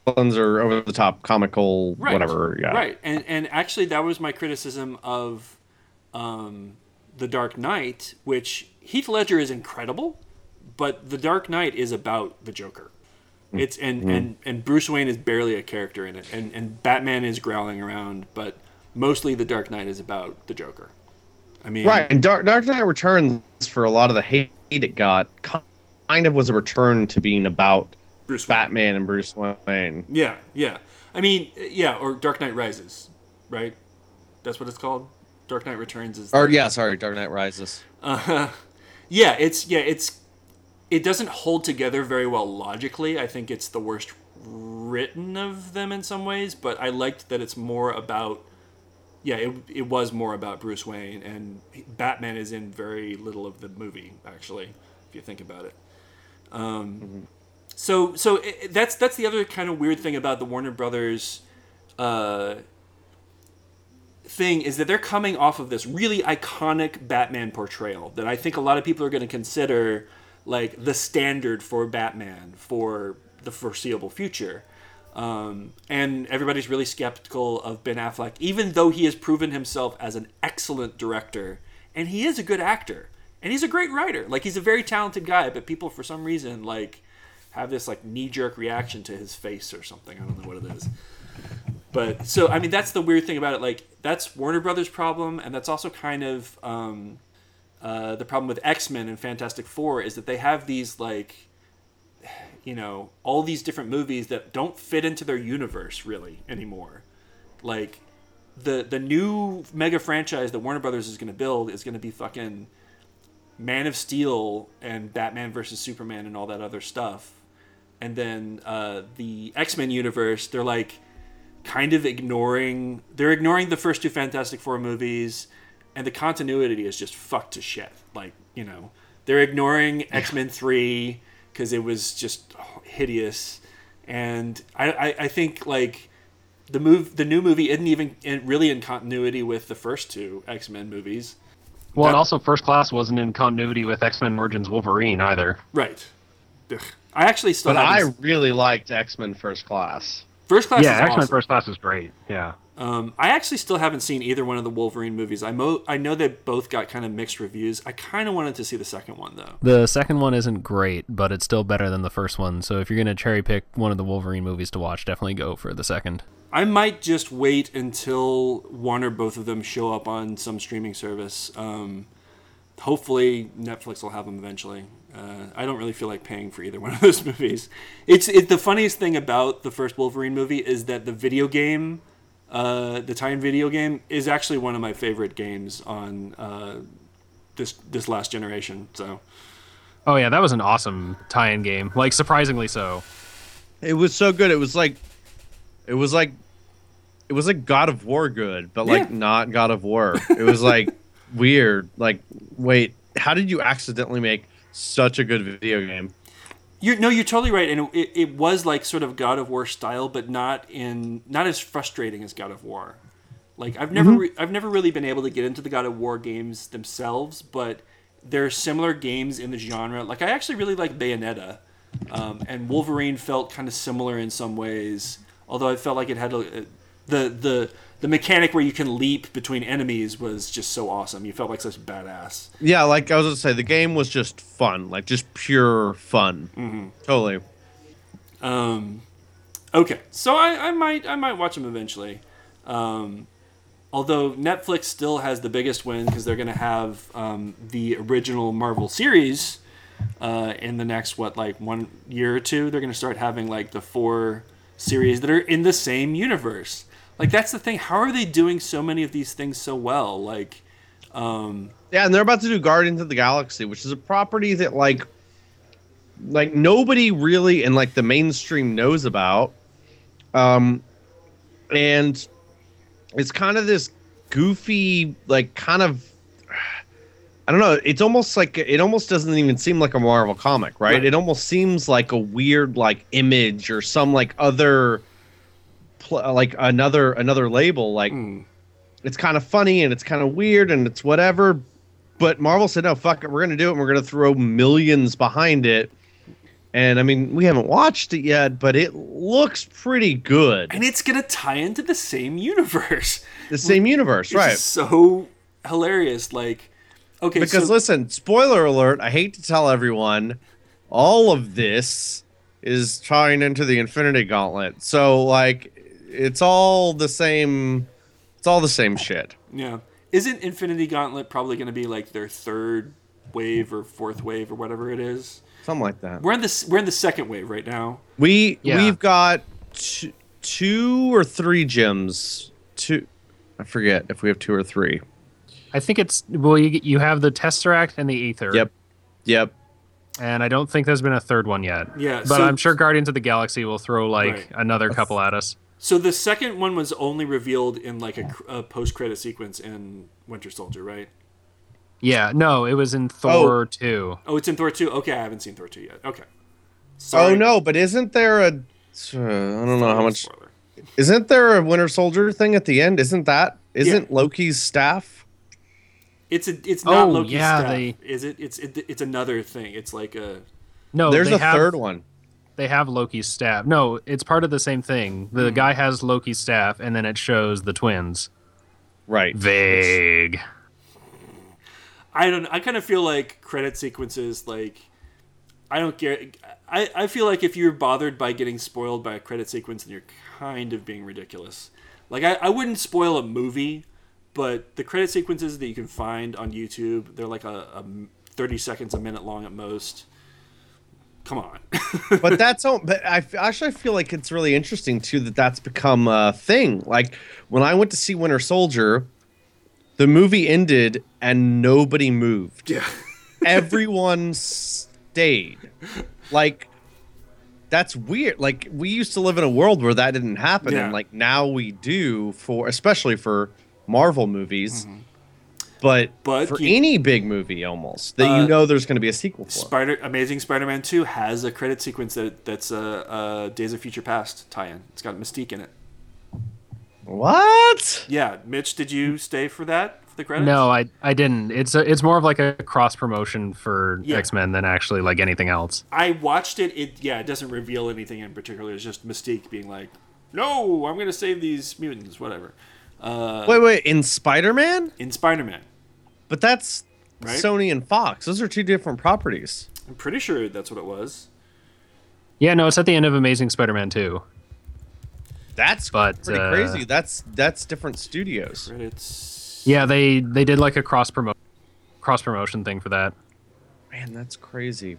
[SPEAKER 3] villains are over the top, comical,
[SPEAKER 2] Right.
[SPEAKER 3] whatever. Yeah.
[SPEAKER 2] Right. And and actually that was my criticism of um, The Dark Knight, which Heath Ledger is incredible, but The Dark Knight is about the Joker.
[SPEAKER 3] Hmm.
[SPEAKER 2] It's and, and and Bruce Wayne is barely a character in it, and and Batman is growling around, but mostly The Dark Knight is about the Joker. I mean,
[SPEAKER 3] Right, and Dark, Dark Knight Returns, for a lot of the hate it got, kind of was a return to being about
[SPEAKER 2] Bruce Wayne.
[SPEAKER 3] Batman and Bruce Wayne.
[SPEAKER 2] Yeah, yeah. I mean, yeah, or Dark Knight Rises, right? That's what it's called. Dark Knight Returns is.
[SPEAKER 3] Or yeah, sorry, Dark Knight Rises.
[SPEAKER 2] Uh, yeah, it's yeah, it's it doesn't hold together very well logically. I think it's the worst written of them in some ways, but I liked that it's more about yeah, it, it was more about Bruce Wayne and Batman is in very little of the movie actually, if you think about it. Um, So so it, that's that's the other kind of weird thing about the Warner Brothers uh, thing is that they're coming off of this really iconic Batman portrayal that I think a lot of people are going to consider like the standard for Batman for the foreseeable future. Um, and everybody's really skeptical of Ben Affleck, even though he has proven himself as an excellent director, and he is a good actor, and he's a great writer. Like he's a very talented guy, but people for some reason like have this like knee jerk reaction to his face or something. I don't know what it is. But so I mean that's the weird thing about it. Like that's Warner Brothers' problem, and that's also kind of um, uh, the problem with X Men and Fantastic Four is that they have these like you know all these different movies that don't fit into their universe really anymore. Like the the new mega franchise that Warner Brothers is going to build is going to be fucking Man of Steel and Batman versus Superman and all that other stuff. And then uh, the X Men universe, they're like kind of ignoring they're ignoring the first two Fantastic Four movies, and the continuity is just fucked to shit. Like you know, they're ignoring X Men three because it was just hideous, and I, I I think like the move the new movie isn't even in, really in continuity with the first two X Men movies.
[SPEAKER 1] Well,
[SPEAKER 2] That-
[SPEAKER 1] and also First Class wasn't in continuity with X Men Origins Wolverine either.
[SPEAKER 2] Right. Ugh. I actually still
[SPEAKER 3] But I
[SPEAKER 2] haven't-
[SPEAKER 3] really liked X Men First Class.
[SPEAKER 2] first class.
[SPEAKER 1] yeah, X Men
[SPEAKER 2] awesome.
[SPEAKER 1] First Class is great. Yeah.
[SPEAKER 2] Um, I actually still haven't seen either one of the Wolverine movies. I mo- I know they both got kind of mixed reviews. I kind of wanted to see the second one though.
[SPEAKER 1] The second one isn't great, but it's still better than the first one. So if you're gonna cherry pick one of the Wolverine movies to watch, definitely go for the second.
[SPEAKER 2] I might just wait until one or both of them show up on some streaming service. Um, hopefully, Netflix will have them eventually. Uh, I don't really feel like paying for either one of those movies. It's it, the funniest thing about the first Wolverine movie is that the video game, uh, the tie-in video game, is actually one of my favorite games on uh, this this last generation. So
[SPEAKER 1] Oh yeah, that was an awesome tie-in game. Like surprisingly so.
[SPEAKER 3] It was so good. It was like, it was like, it was like God of War good, but like
[SPEAKER 2] Yeah.
[SPEAKER 3] not God of War. It was like weird. Like, wait, how did you accidentally make such a good video game?
[SPEAKER 2] You're no, you're totally right, and it, it was like sort of God of War style, but not in not as frustrating as God of War. Like I've never re- I've never really been able to get into the God of War games themselves, but there are similar games in the genre. Like I actually really like Bayonetta, um, and Wolverine felt kind of similar in some ways, although I felt like it had a, the the the mechanic where you can leap between enemies was just so awesome. You felt like such a badass.
[SPEAKER 3] Yeah, like I was gonna say, the game was just fun, like just pure fun. Totally.
[SPEAKER 2] Um, okay, so I, I might I might watch them eventually. Um, although Netflix still has the biggest win because they're going to have um, the original Marvel series uh, in the next what like one year or two. They're going to start having like the four series that are in the same universe. Like that's the thing. How are they doing so many of these things so well? Like, um,
[SPEAKER 3] Yeah, and they're about to do Guardians of the Galaxy, which is a property that like like nobody really in like the mainstream knows about. Um and it's kind of this goofy like kind of I don't know, it's almost like it almost doesn't even seem like a Marvel comic, right?
[SPEAKER 2] Right.
[SPEAKER 3] It almost seems like a weird like image or some like other pl- like another another label like
[SPEAKER 2] hmm.
[SPEAKER 3] it's kind of funny and it's kind of weird and it's whatever. But Marvel said, no, fuck it. We're going to do it and we're going to throw millions behind it. And I mean, we haven't watched it yet, but it looks pretty good.
[SPEAKER 2] and it's going to tie into the same universe.
[SPEAKER 3] The same universe, right?
[SPEAKER 2] so hilarious. Like, okay,
[SPEAKER 3] Because
[SPEAKER 2] so,
[SPEAKER 3] listen, spoiler alert, I hate to tell everyone, all of this is tying into the Infinity Gauntlet. So, like, it's all the same. It's all the same shit.
[SPEAKER 2] yeah, Isn't Infinity Gauntlet probably going to be like their third wave or fourth wave or whatever it is?
[SPEAKER 3] Something like that.
[SPEAKER 2] We're in the we're in the second wave right now.
[SPEAKER 3] We
[SPEAKER 1] Yeah.
[SPEAKER 3] we've got two, two or three gems. Two, I forget if we have two or three.
[SPEAKER 1] I think it's well, you, you have the Tesseract and the Ether.
[SPEAKER 3] Yep, yep.
[SPEAKER 1] And I don't think there's been a third one yet.
[SPEAKER 2] Yeah,
[SPEAKER 1] But
[SPEAKER 2] so-
[SPEAKER 1] I'm sure Guardians of the Galaxy will throw like
[SPEAKER 2] Right.
[SPEAKER 1] another couple at us.
[SPEAKER 2] So the second one was only revealed in like a, a post credit sequence in Winter Soldier, right?
[SPEAKER 1] Yeah, no, it was in Thor 2.
[SPEAKER 2] Oh, it's in Thor two. Okay, I haven't seen Thor two yet. Okay. Sorry.
[SPEAKER 3] Oh no, but isn't there a? Uh, I don't know how much.
[SPEAKER 2] Spoiler.
[SPEAKER 3] Isn't there a Winter Soldier thing at the end? Isn't that? Isn't Loki's staff?
[SPEAKER 2] It's a it's not
[SPEAKER 1] Oh,
[SPEAKER 2] Loki's
[SPEAKER 1] yeah,
[SPEAKER 2] staff,
[SPEAKER 1] they-
[SPEAKER 2] is it? It's it, it's another thing. It's like a
[SPEAKER 1] No,
[SPEAKER 3] There's a
[SPEAKER 1] have,
[SPEAKER 3] third one.
[SPEAKER 1] They have Loki's staff. No, it's part of the same thing. The hmm. guy has Loki's staff, and then it shows the twins.
[SPEAKER 3] Right.
[SPEAKER 1] Vague.
[SPEAKER 2] I don't. I kind of feel like credit sequences. Like, I don't get. I I feel like if you're bothered by getting spoiled by a credit sequence, then you're kind of being ridiculous. Like, I, I wouldn't spoil a movie, but the credit sequences that you can find on YouTube, they're like a, a thirty seconds, a minute long at most. Come on.
[SPEAKER 3] but that's all. But I actually feel like it's really interesting too that that's become a thing. Like when I went to see Winter Soldier, the movie ended and nobody moved.
[SPEAKER 2] yeah.
[SPEAKER 3] Everyone stayed. Like that's weird. Like we used to live in a world where that didn't happen,
[SPEAKER 2] Yeah.
[SPEAKER 3] and like now we do for especially for Marvel movies.
[SPEAKER 2] Mm-hmm. But
[SPEAKER 3] for
[SPEAKER 2] you-
[SPEAKER 3] any big movie, almost that
[SPEAKER 2] Uh,
[SPEAKER 3] you know there's going to be a sequel for.
[SPEAKER 2] Spider Amazing Spider-Man Two has a credit sequence that that's a, a Days of Future Past tie-in. It's got Mystique in it.
[SPEAKER 3] what?
[SPEAKER 2] Yeah, Mitch, did you stay for that for the credits?
[SPEAKER 1] No, I I didn't. It's a, it's more of like a cross promotion for
[SPEAKER 2] Yeah.
[SPEAKER 1] X Men than actually like anything else.
[SPEAKER 2] I watched it. It yeah, it doesn't reveal anything in particular. It's just Mystique being like, "No, I'm gonna save these mutants." Whatever. Uh,
[SPEAKER 3] Wait, wait. In Spider Man?
[SPEAKER 2] in Spider-Man,
[SPEAKER 3] But that's
[SPEAKER 2] Right?
[SPEAKER 3] Sony and Fox. Those are two different properties.
[SPEAKER 2] I'm pretty sure that's what it was.
[SPEAKER 1] Yeah, no, it's at the end of Amazing Spider Man 2.
[SPEAKER 3] That's
[SPEAKER 1] But,
[SPEAKER 3] pretty
[SPEAKER 1] uh,
[SPEAKER 3] crazy. That's that's different studios.
[SPEAKER 2] Credits.
[SPEAKER 1] Yeah, they they did like a cross promo cross promotion thing for that.
[SPEAKER 3] Man, that's crazy.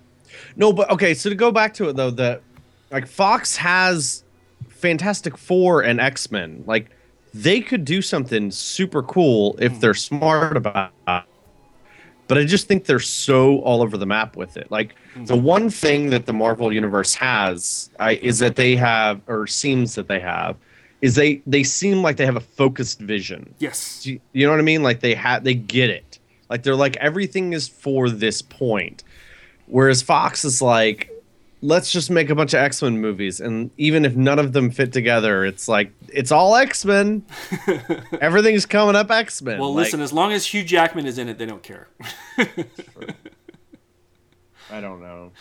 [SPEAKER 3] No, but okay. So to go back to it though, the like Fox has Fantastic Four and X Men. Like they could do something super cool if hmm. they're smart about. it. But I just think they're so all over the map with it. Like the hmm. one thing that the Marvel universe has I, is that they have, or seems that they have, is they they seem like they have a focused vision.
[SPEAKER 2] Yes.
[SPEAKER 3] You, you know what I mean? Like they have, they get it. Like they're like everything is for this point. Whereas Fox is like, let's just make a bunch of X Men movies, and even if none of them fit together, it's like it's all X Men. Everything's coming up X Men.
[SPEAKER 2] Well, listen. As long as Hugh Jackman is in it, they don't care.
[SPEAKER 3] I don't know.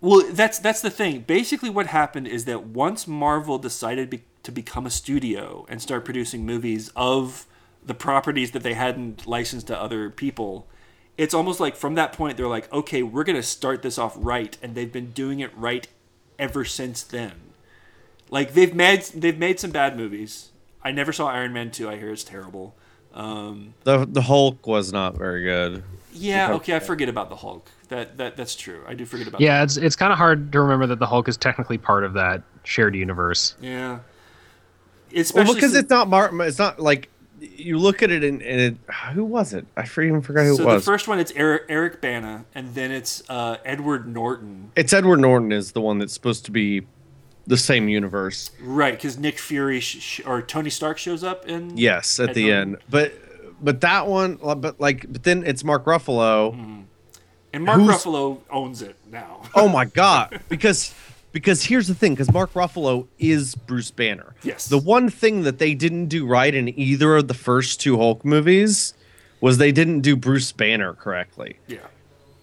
[SPEAKER 2] Well, that's that's the thing. Basically, what happened is that once Marvel decided be- to become a studio and start producing movies of the properties that they hadn't licensed to other people, it's almost like from that point they're like, okay, we're gonna start this off right, and they've been doing it right ever since then. Like they've made they've made some bad movies. I never saw Iron Man two. I hear it's terrible. Um,
[SPEAKER 3] The the Hulk was not very good.
[SPEAKER 2] yeah, okay, I forget about the Hulk. That that that's true. I do forget about.
[SPEAKER 1] Yeah, it's it's kind of hard to remember that the Hulk is technically part of that shared universe.
[SPEAKER 2] that. yeah.
[SPEAKER 3] Well,
[SPEAKER 2] Especially
[SPEAKER 3] because
[SPEAKER 2] since-
[SPEAKER 3] it's not Mar- It's not like you look at it and, and it, who was it? I for- even forgot who
[SPEAKER 2] so
[SPEAKER 3] it was.
[SPEAKER 2] the first one it's Eric, Eric Bana, and then it's uh, Edward Norton,
[SPEAKER 3] it's Edward Norton is the one that's supposed to be the same universe.
[SPEAKER 2] right? Because Nick Fury sh- sh- or Tony Stark shows up in
[SPEAKER 3] Yes, at
[SPEAKER 2] Ed
[SPEAKER 3] the end. But but that one, but like, but then it's Mark Ruffalo.
[SPEAKER 2] Mm-hmm. and Mark Ruffalo owns it now.
[SPEAKER 3] Oh my god! Because because here's the thing: because Mark Ruffalo is Bruce Banner.
[SPEAKER 2] Yes.
[SPEAKER 3] The one thing that they didn't do right in either of the first two Hulk movies was they didn't do Bruce Banner correctly.
[SPEAKER 2] yeah,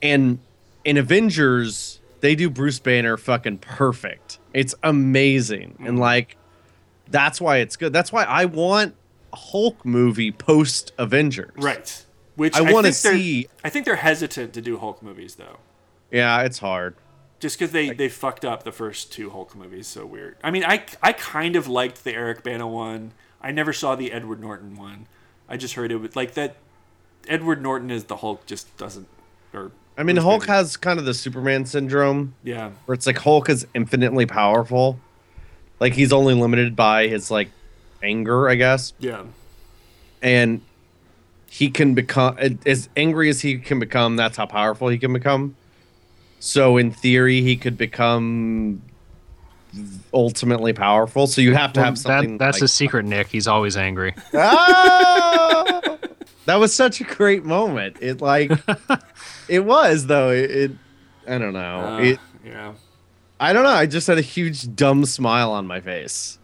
[SPEAKER 3] And in Avengers, they do Bruce Banner fucking perfect. It's amazing.
[SPEAKER 2] Mm-hmm.
[SPEAKER 3] And like that's why it's good. That's why I want a Hulk movie post Avengers.
[SPEAKER 2] right. Which
[SPEAKER 3] I wanna see-
[SPEAKER 2] I think they're hesitant to do Hulk movies though,
[SPEAKER 3] Yeah, it's hard.
[SPEAKER 2] just because they they fucked up the first two Hulk movies. So weird. I mean, I I kind of liked the Eric Bana one. I never saw the Edward Norton one. I just heard it was like that. Edward Norton as the Hulk just doesn't. Or
[SPEAKER 3] I mean, Hulk
[SPEAKER 2] Banner.
[SPEAKER 3] has kind of the Superman syndrome
[SPEAKER 2] Yeah.
[SPEAKER 3] where it's like Hulk is infinitely powerful. Like he's only limited by his like anger, I guess.
[SPEAKER 2] Yeah.
[SPEAKER 3] and he can become as angry as he can become that's how powerful he can become so in theory he could become ultimately powerful so you have to have something
[SPEAKER 1] that, that's
[SPEAKER 3] like,
[SPEAKER 1] his secret, Nick. He's always angry.
[SPEAKER 3] Ah! that was such a great moment it like it was though it, it i don't know
[SPEAKER 2] Uh,
[SPEAKER 3] it
[SPEAKER 2] yeah.
[SPEAKER 3] i don't know i just had a huge dumb smile on my face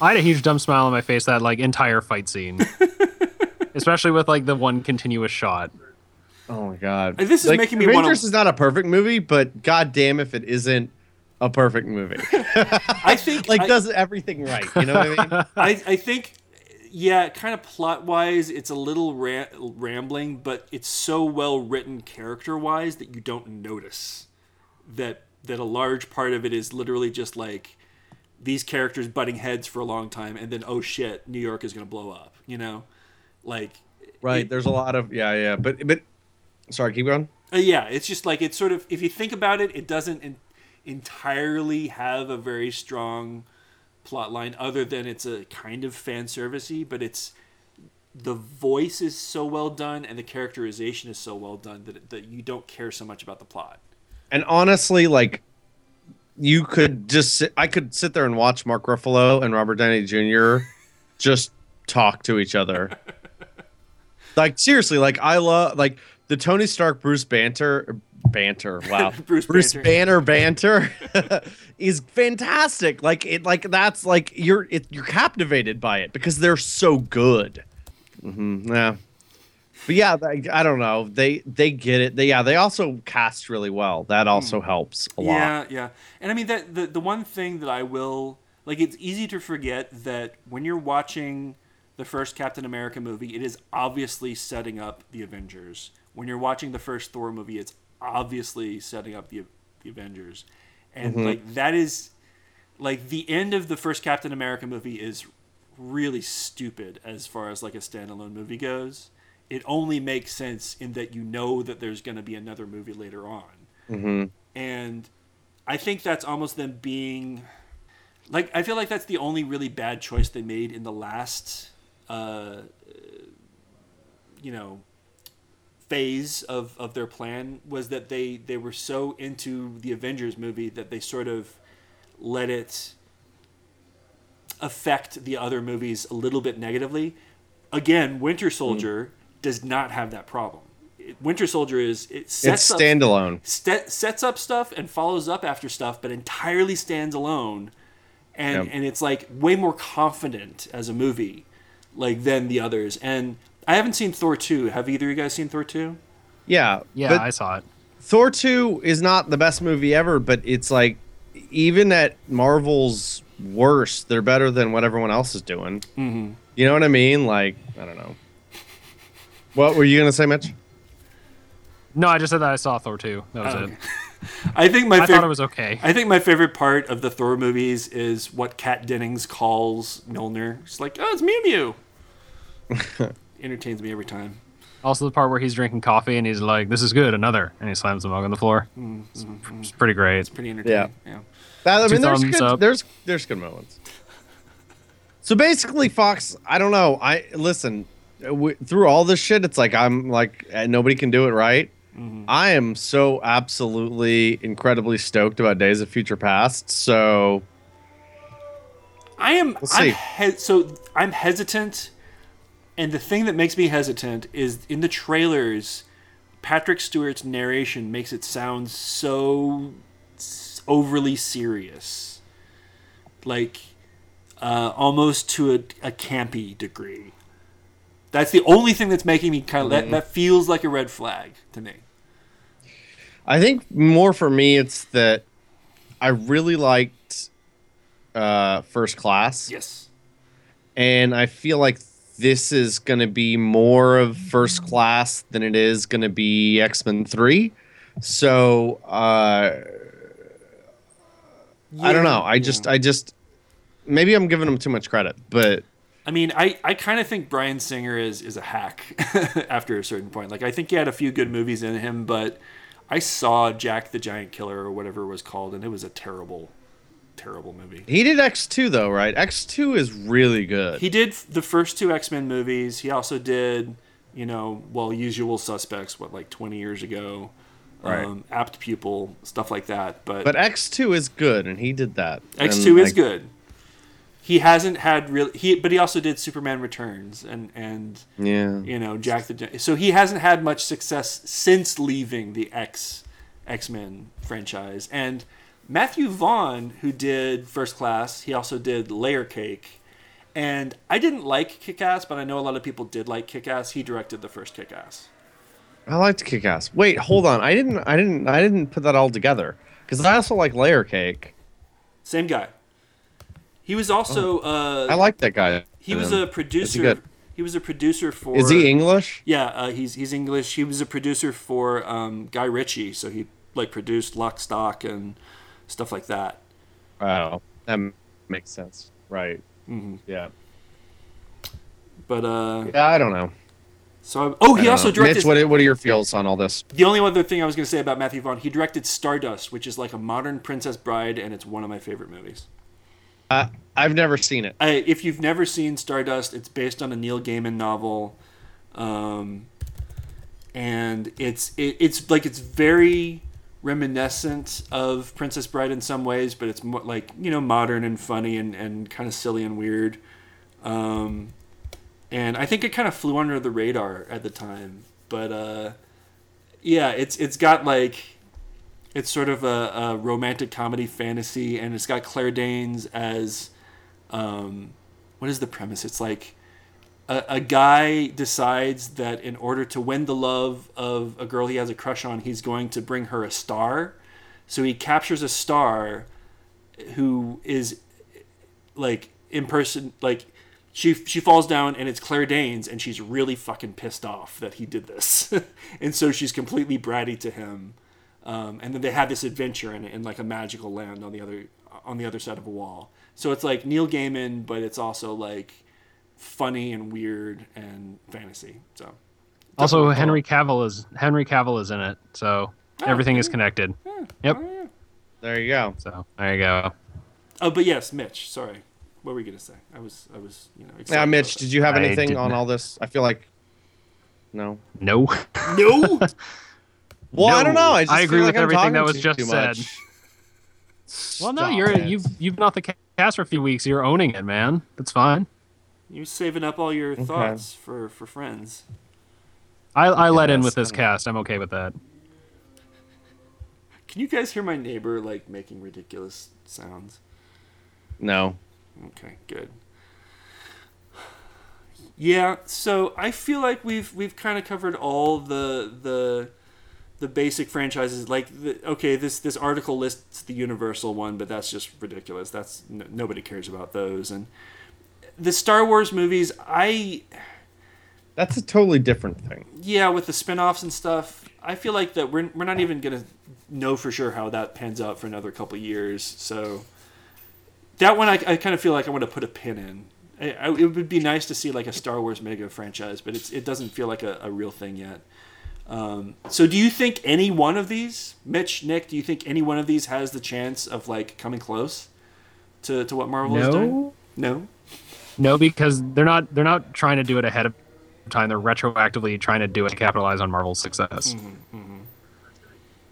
[SPEAKER 1] I had a huge dumb smile on my face that like entire fight scene, especially with like the one continuous shot.
[SPEAKER 3] oh my god
[SPEAKER 2] this is
[SPEAKER 3] like,
[SPEAKER 2] making me
[SPEAKER 3] avengers
[SPEAKER 2] wanna-
[SPEAKER 3] is not a perfect movie but god damn if it isn't a perfect movie
[SPEAKER 2] I think
[SPEAKER 3] like
[SPEAKER 2] I,
[SPEAKER 3] does everything right. You know what I mean?
[SPEAKER 2] I, I think yeah, kind of plot wise, it's a little ra- rambling, but it's so well written character wise that you don't notice that that a large part of it is literally just like these characters butting heads for a long time, and then oh shit, New York is gonna blow up. You know, like
[SPEAKER 3] right.
[SPEAKER 2] it-
[SPEAKER 3] There's a lot of yeah, yeah. But but sorry, keep going.
[SPEAKER 2] Uh, yeah, it's just like it's sort of if you think about it, it doesn't en- entirely have a very strong plot line, other than it's a kind of fan servicey, but it's the voice is so well done and the characterization is so well done that that you don't care so much about the plot.
[SPEAKER 3] And honestly, like you could just sit, I could sit there and watch Mark Ruffalo and Robert Downey Jr. just talk to each other. like seriously, like I love like the Tony Stark Bruce banter banter. Wow.
[SPEAKER 2] Bruce
[SPEAKER 3] Bruce
[SPEAKER 2] Banter.
[SPEAKER 3] Banner banter is fantastic. Like it, like that's like you're it, you're captivated by it because they're so good. hmm yeah, but yeah, like, I don't know. They they get it. They yeah, they also cast really well. That also helps a lot.
[SPEAKER 2] Yeah, yeah. And I mean that the the one thing that I will like it's easy to forget that when you're watching the first Captain America movie, it is obviously setting up the Avengers. When you're watching the first Thor movie, it's obviously setting up the the Avengers. And like that is like the end of the first Captain America movie is really stupid as far as like a standalone movie goes. It only makes sense in that you know that there's going to be another movie later on and I think that's almost them being like I feel like that's the only really bad choice they made in the last uh, you know phase of, of their plan was that they they were so into the Avengers movie that they sort of let it affect the other movies a little bit negatively. Again, Winter hmm. Soldier does not have that problem. Winter Soldier is it
[SPEAKER 3] It's
[SPEAKER 2] sets up
[SPEAKER 3] standalone.
[SPEAKER 2] st- sets up stuff and follows up after stuff, but entirely stands alone, and
[SPEAKER 3] Yep.
[SPEAKER 2] and it's like way more confident as a movie, like than the others. And I haven't seen Thor two. Have either of you guys seen Thor two?
[SPEAKER 3] Yeah,
[SPEAKER 1] Yeah, I saw it.
[SPEAKER 3] Thor 2 is not the best movie ever, but it's like even at Marvel's worst, they're better than what everyone else is doing. Mm-hmm. You know what I mean? Like, I don't know. What were you gonna say, Mitch?
[SPEAKER 1] No, I just said that I saw Thor 2. That was
[SPEAKER 2] Oh,
[SPEAKER 1] it.
[SPEAKER 2] I think my
[SPEAKER 1] I
[SPEAKER 2] favorite.
[SPEAKER 1] thought it was okay.
[SPEAKER 2] I think my favorite part of the Thor movies is what Kat Dennings calls Mjolnir. She's like, "Oh, it's Mew Mew." Entertains me every time.
[SPEAKER 1] Also, the part where he's drinking coffee and he's like, "This is good, another," and he slams the mug on the floor. It's, it's pretty great.
[SPEAKER 2] It's pretty entertaining. Yeah.
[SPEAKER 3] That, I
[SPEAKER 1] Two
[SPEAKER 3] mean, there's good,
[SPEAKER 1] up.
[SPEAKER 3] there's there's good moments. So basically, Fox. I don't know. I listen w- through all this shit. It's like I'm like eh, nobody can do it right.
[SPEAKER 2] Mm-hmm.
[SPEAKER 3] I am so absolutely incredibly stoked about Days of Future Past. So
[SPEAKER 2] I am.
[SPEAKER 3] We'll
[SPEAKER 2] I'm he- so I'm hesitant, and the thing that makes me hesitant is in the trailers, Patrick Stewart's narration makes it sound so overly serious, like uh, almost to a, a campy degree. That's the only thing that's making me kind of that, that feels like a red flag to me.
[SPEAKER 3] I think more for me, it's that I really liked uh, First Class.
[SPEAKER 2] Yes.
[SPEAKER 3] and I feel like this is going to be more of First Class than it is going to be X Men Three. So uh, I don't know. I just, I just, maybe I'm giving them too much credit, but
[SPEAKER 2] I mean, I, I kind of think Bryan Singer is is a hack after a certain point. Like I think he had a few good movies in him, but I saw Jack the Giant Killer or whatever it was called, and it was a terrible, terrible movie.
[SPEAKER 3] He did X2 though, right? X2 is really good.
[SPEAKER 2] He did the first two X Men movies. He also did, you know, well, Usual Suspects, what like twenty years ago,
[SPEAKER 3] Right.
[SPEAKER 2] um, Apt Pupil, stuff like that. But,
[SPEAKER 3] but X2 is good, and he did that.
[SPEAKER 2] X
[SPEAKER 3] And,
[SPEAKER 2] two is
[SPEAKER 3] like,
[SPEAKER 2] good. He hasn't had real he, but he also did Superman Returns and and
[SPEAKER 3] Yeah.
[SPEAKER 2] you know Jack the so he hasn't had much success since leaving the X X Men franchise. And Matthew Vaughn, who did First Class, he also did Layer Cake. And I didn't like Kick Ass, but I know a lot of people did like Kick Ass. He directed the first Kick Ass.
[SPEAKER 3] I liked Kick Ass. Wait, hold on. I didn't. I didn't. I didn't put that all together because I also like Layer Cake.
[SPEAKER 2] Same guy. He was also uh,
[SPEAKER 3] I like that guy.
[SPEAKER 2] he was a producer. He was a producer for.
[SPEAKER 3] Is he English?
[SPEAKER 2] Yeah, uh, he's he's English. He was a producer for um, Guy Ritchie, so he like produced Lock, Stock, and stuff like that.
[SPEAKER 3] Wow, that makes sense. Right.
[SPEAKER 2] hmm
[SPEAKER 3] Yeah.
[SPEAKER 2] But uh,
[SPEAKER 3] Yeah. I don't know.
[SPEAKER 2] so I, oh, he also
[SPEAKER 3] know.
[SPEAKER 2] directed.
[SPEAKER 3] Mitch, what, what are your feels on all this?
[SPEAKER 2] the only other thing I was going to say about Matthew Vaughn, he directed Stardust, which is like a modern Princess Bride, and it's one of my favorite movies.
[SPEAKER 3] Uh, I've never seen it.
[SPEAKER 2] I, if you've never seen Stardust, it's based on a Neil Gaiman novel, um, and it's it, it's like it's very reminiscent of Princess Bride in some ways, but it's more like you know modern and funny and, and kind of silly and weird. Um, and I think it kind of flew under the radar at the time, but uh, yeah, it's it's got like it's sort of a, a romantic comedy fantasy, and it's got Claire Danes as um, what is the premise? It's like a, a guy decides that in order to win the love of a girl he has a crush on, he's going to bring her a star. So he captures a star who is like in person, like she she falls down and it's Claire Danes and she's really fucking pissed off that he did this, and so she's completely bratty to him. Um, and then they have this adventure in, in like a magical land on the other on the other side of a wall. So it's like Neil Gaiman, but it's also like funny and weird and fantasy. So
[SPEAKER 1] Also,
[SPEAKER 2] Definitely
[SPEAKER 1] Henry Cavill is Henry Cavill is in it, so ah, everything is connected. Yep.
[SPEAKER 3] Oh, there you go.
[SPEAKER 1] So there you go.
[SPEAKER 2] Oh, but yes, Mitch. Sorry, what were you gonna say? I was I was you know. Excited
[SPEAKER 3] Now, Mitch, did you have anything on all this? I feel like no.
[SPEAKER 1] No.
[SPEAKER 2] no.
[SPEAKER 3] Well, I don't know. I, just
[SPEAKER 1] I agree
[SPEAKER 3] feel
[SPEAKER 1] with
[SPEAKER 3] like I'm
[SPEAKER 1] everything that was just said. well, no,
[SPEAKER 3] Stop
[SPEAKER 1] you're
[SPEAKER 3] it.
[SPEAKER 1] you've you've been off the cast for a few weeks. You're owning it, man. That's fine.
[SPEAKER 2] You're saving up all your thoughts for for friends.
[SPEAKER 1] I, I let in with this cast. I'm okay with that.
[SPEAKER 2] Can you guys hear my neighbor like making ridiculous sounds?
[SPEAKER 3] No.
[SPEAKER 2] Okay, good. Yeah, so I feel like we've we've kind of covered all the the the basic franchises. Like, the, okay, this this article lists the Universal one, but that's just ridiculous. That's n- nobody cares about those. And the Star Wars movies, I
[SPEAKER 3] That's a totally different thing.
[SPEAKER 2] yeah, with the spin-offs and stuff, I feel like that we're we're not even gonna know for sure how that pans out for another couple years. So that one, I, I kind of feel like I want to put a pin in. I, I, it would be nice to see like a Star Wars mega franchise, but it's it doesn't feel like a, a real thing yet. Um, so do you think any one of these, Mitch, Nick, do you think any one of these has the chance of like coming close to, to what Marvel is doing?
[SPEAKER 1] No,
[SPEAKER 2] No.
[SPEAKER 1] no, because they're not they're not trying to do it ahead of time. They're retroactively trying to do it to capitalize on Marvel's success.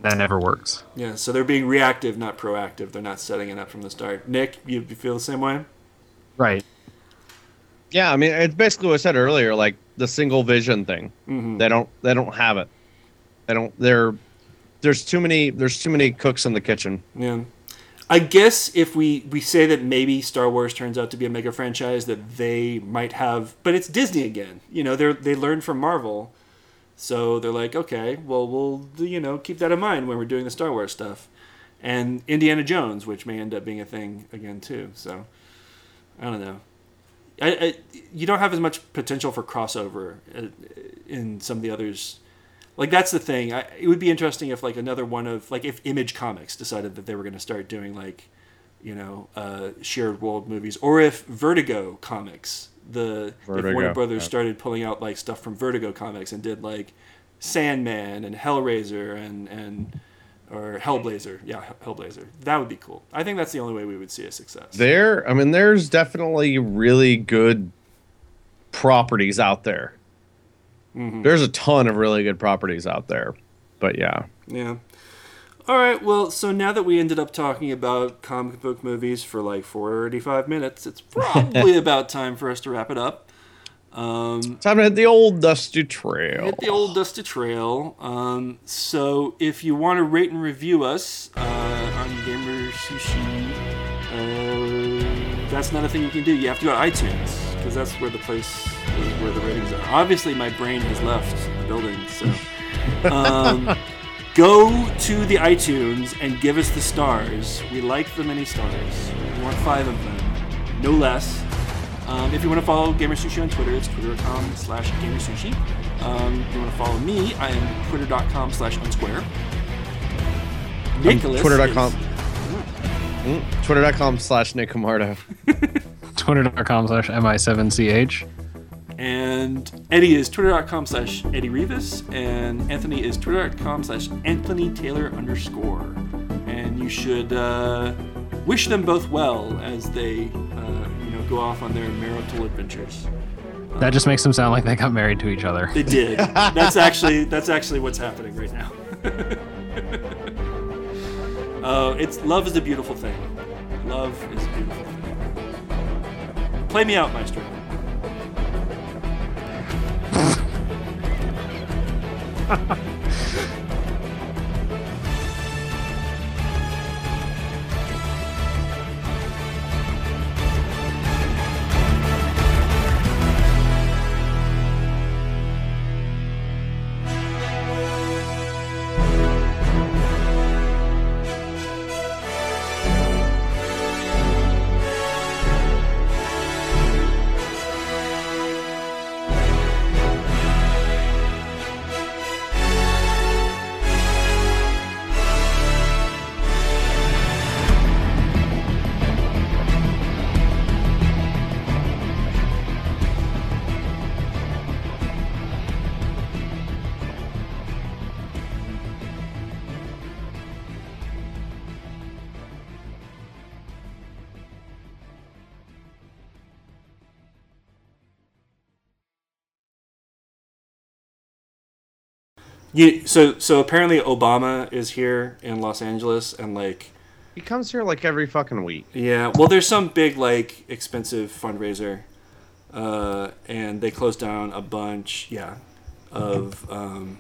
[SPEAKER 1] That never works.
[SPEAKER 2] Yeah, so they're being reactive, not proactive. They're not setting it up from the start. Nick, you, you feel the same way?
[SPEAKER 1] Right.
[SPEAKER 3] Yeah, I mean, it's basically what I said earlier, like the single vision thing.
[SPEAKER 2] Mm-hmm.
[SPEAKER 3] They don't. They don't have it. They don't. They're. There's too many. There's too many cooks in the kitchen.
[SPEAKER 2] Yeah. I guess if we, we say that maybe Star Wars turns out to be a mega franchise, that they might have, but it's Disney again. You know, they they learned from Marvel, so they're like, okay, well, we'll you know keep that in mind when we're doing the Star Wars stuff, and Indiana Jones, which may end up being a thing again too. So, I don't know. I, I, you don't have as much potential for crossover uh, in some of the others. Like that's the thing. I, it would be interesting if like another one of like if Image Comics decided that they were going to start doing like, you know, uh, shared world movies, or if Vertigo Comics the if Warner Brothers
[SPEAKER 3] yeah.
[SPEAKER 2] started pulling out like stuff from Vertigo comics and did like Sandman and Hellraiser and and or Hellblazer, yeah, Hellblazer. That would be cool. I think that's the only way we would see a success.
[SPEAKER 3] There, I mean, there's definitely really good properties out there.
[SPEAKER 2] Mm-hmm.
[SPEAKER 3] There's a ton of really good properties out there, but yeah,
[SPEAKER 2] Yeah. All right. Well, so now that we ended up talking about comic book movies for like 45 minutes, it's probably about time for us to wrap it up. Um,
[SPEAKER 3] time to hit the old dusty trail.
[SPEAKER 2] hit the old dusty trail. Um, so if you want to rate and review us uh, on GamerSushi, uh, that's not a thing you can do. You have to go to iTunes because that's where the place is where the ratings are. Obviously, my brain has left the building, so. Um, go to the iTunes and give us the stars. We like the many stars. We want five of them, no less. Um, if you want to follow GamerSushi on Twitter, it's twitter.com slash gamersushi. Um, if you want to follow me, I am twitter.com slash unsquare. Nicholas
[SPEAKER 3] Twitter.com.
[SPEAKER 2] is-
[SPEAKER 3] Mm, Twitter.com slash Nick Camardo.
[SPEAKER 1] Twitter.com slash MI7CH.
[SPEAKER 2] And Eddie is twitter.com slash Eddie Rivas, and Anthony is twitter.com slash Anthony Taylor underscore. And you should uh, wish them both well as they, uh, you know, go off on their marital adventures.
[SPEAKER 1] That just makes them sound like they got married to each other.
[SPEAKER 2] They did. that's actually that's actually what's happening right now. uh, it's love is a beautiful thing. Love is a beautiful thing. Play me out, Maestro. You, so so apparently Obama is here in Los Angeles and like
[SPEAKER 3] He comes here like every fucking week.
[SPEAKER 2] yeah well there's some big like expensive fundraiser uh, and they closed down a bunch yeah of um,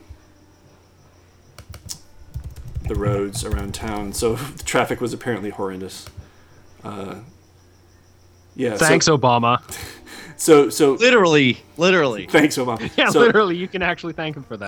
[SPEAKER 2] the roads around town so the traffic was apparently horrendous uh, yeah so-
[SPEAKER 1] Thanks, Obama.
[SPEAKER 2] so so,
[SPEAKER 3] Literally, literally.
[SPEAKER 2] thanks Obama
[SPEAKER 1] Yeah,
[SPEAKER 2] so,
[SPEAKER 1] literally, you can actually thank him for that.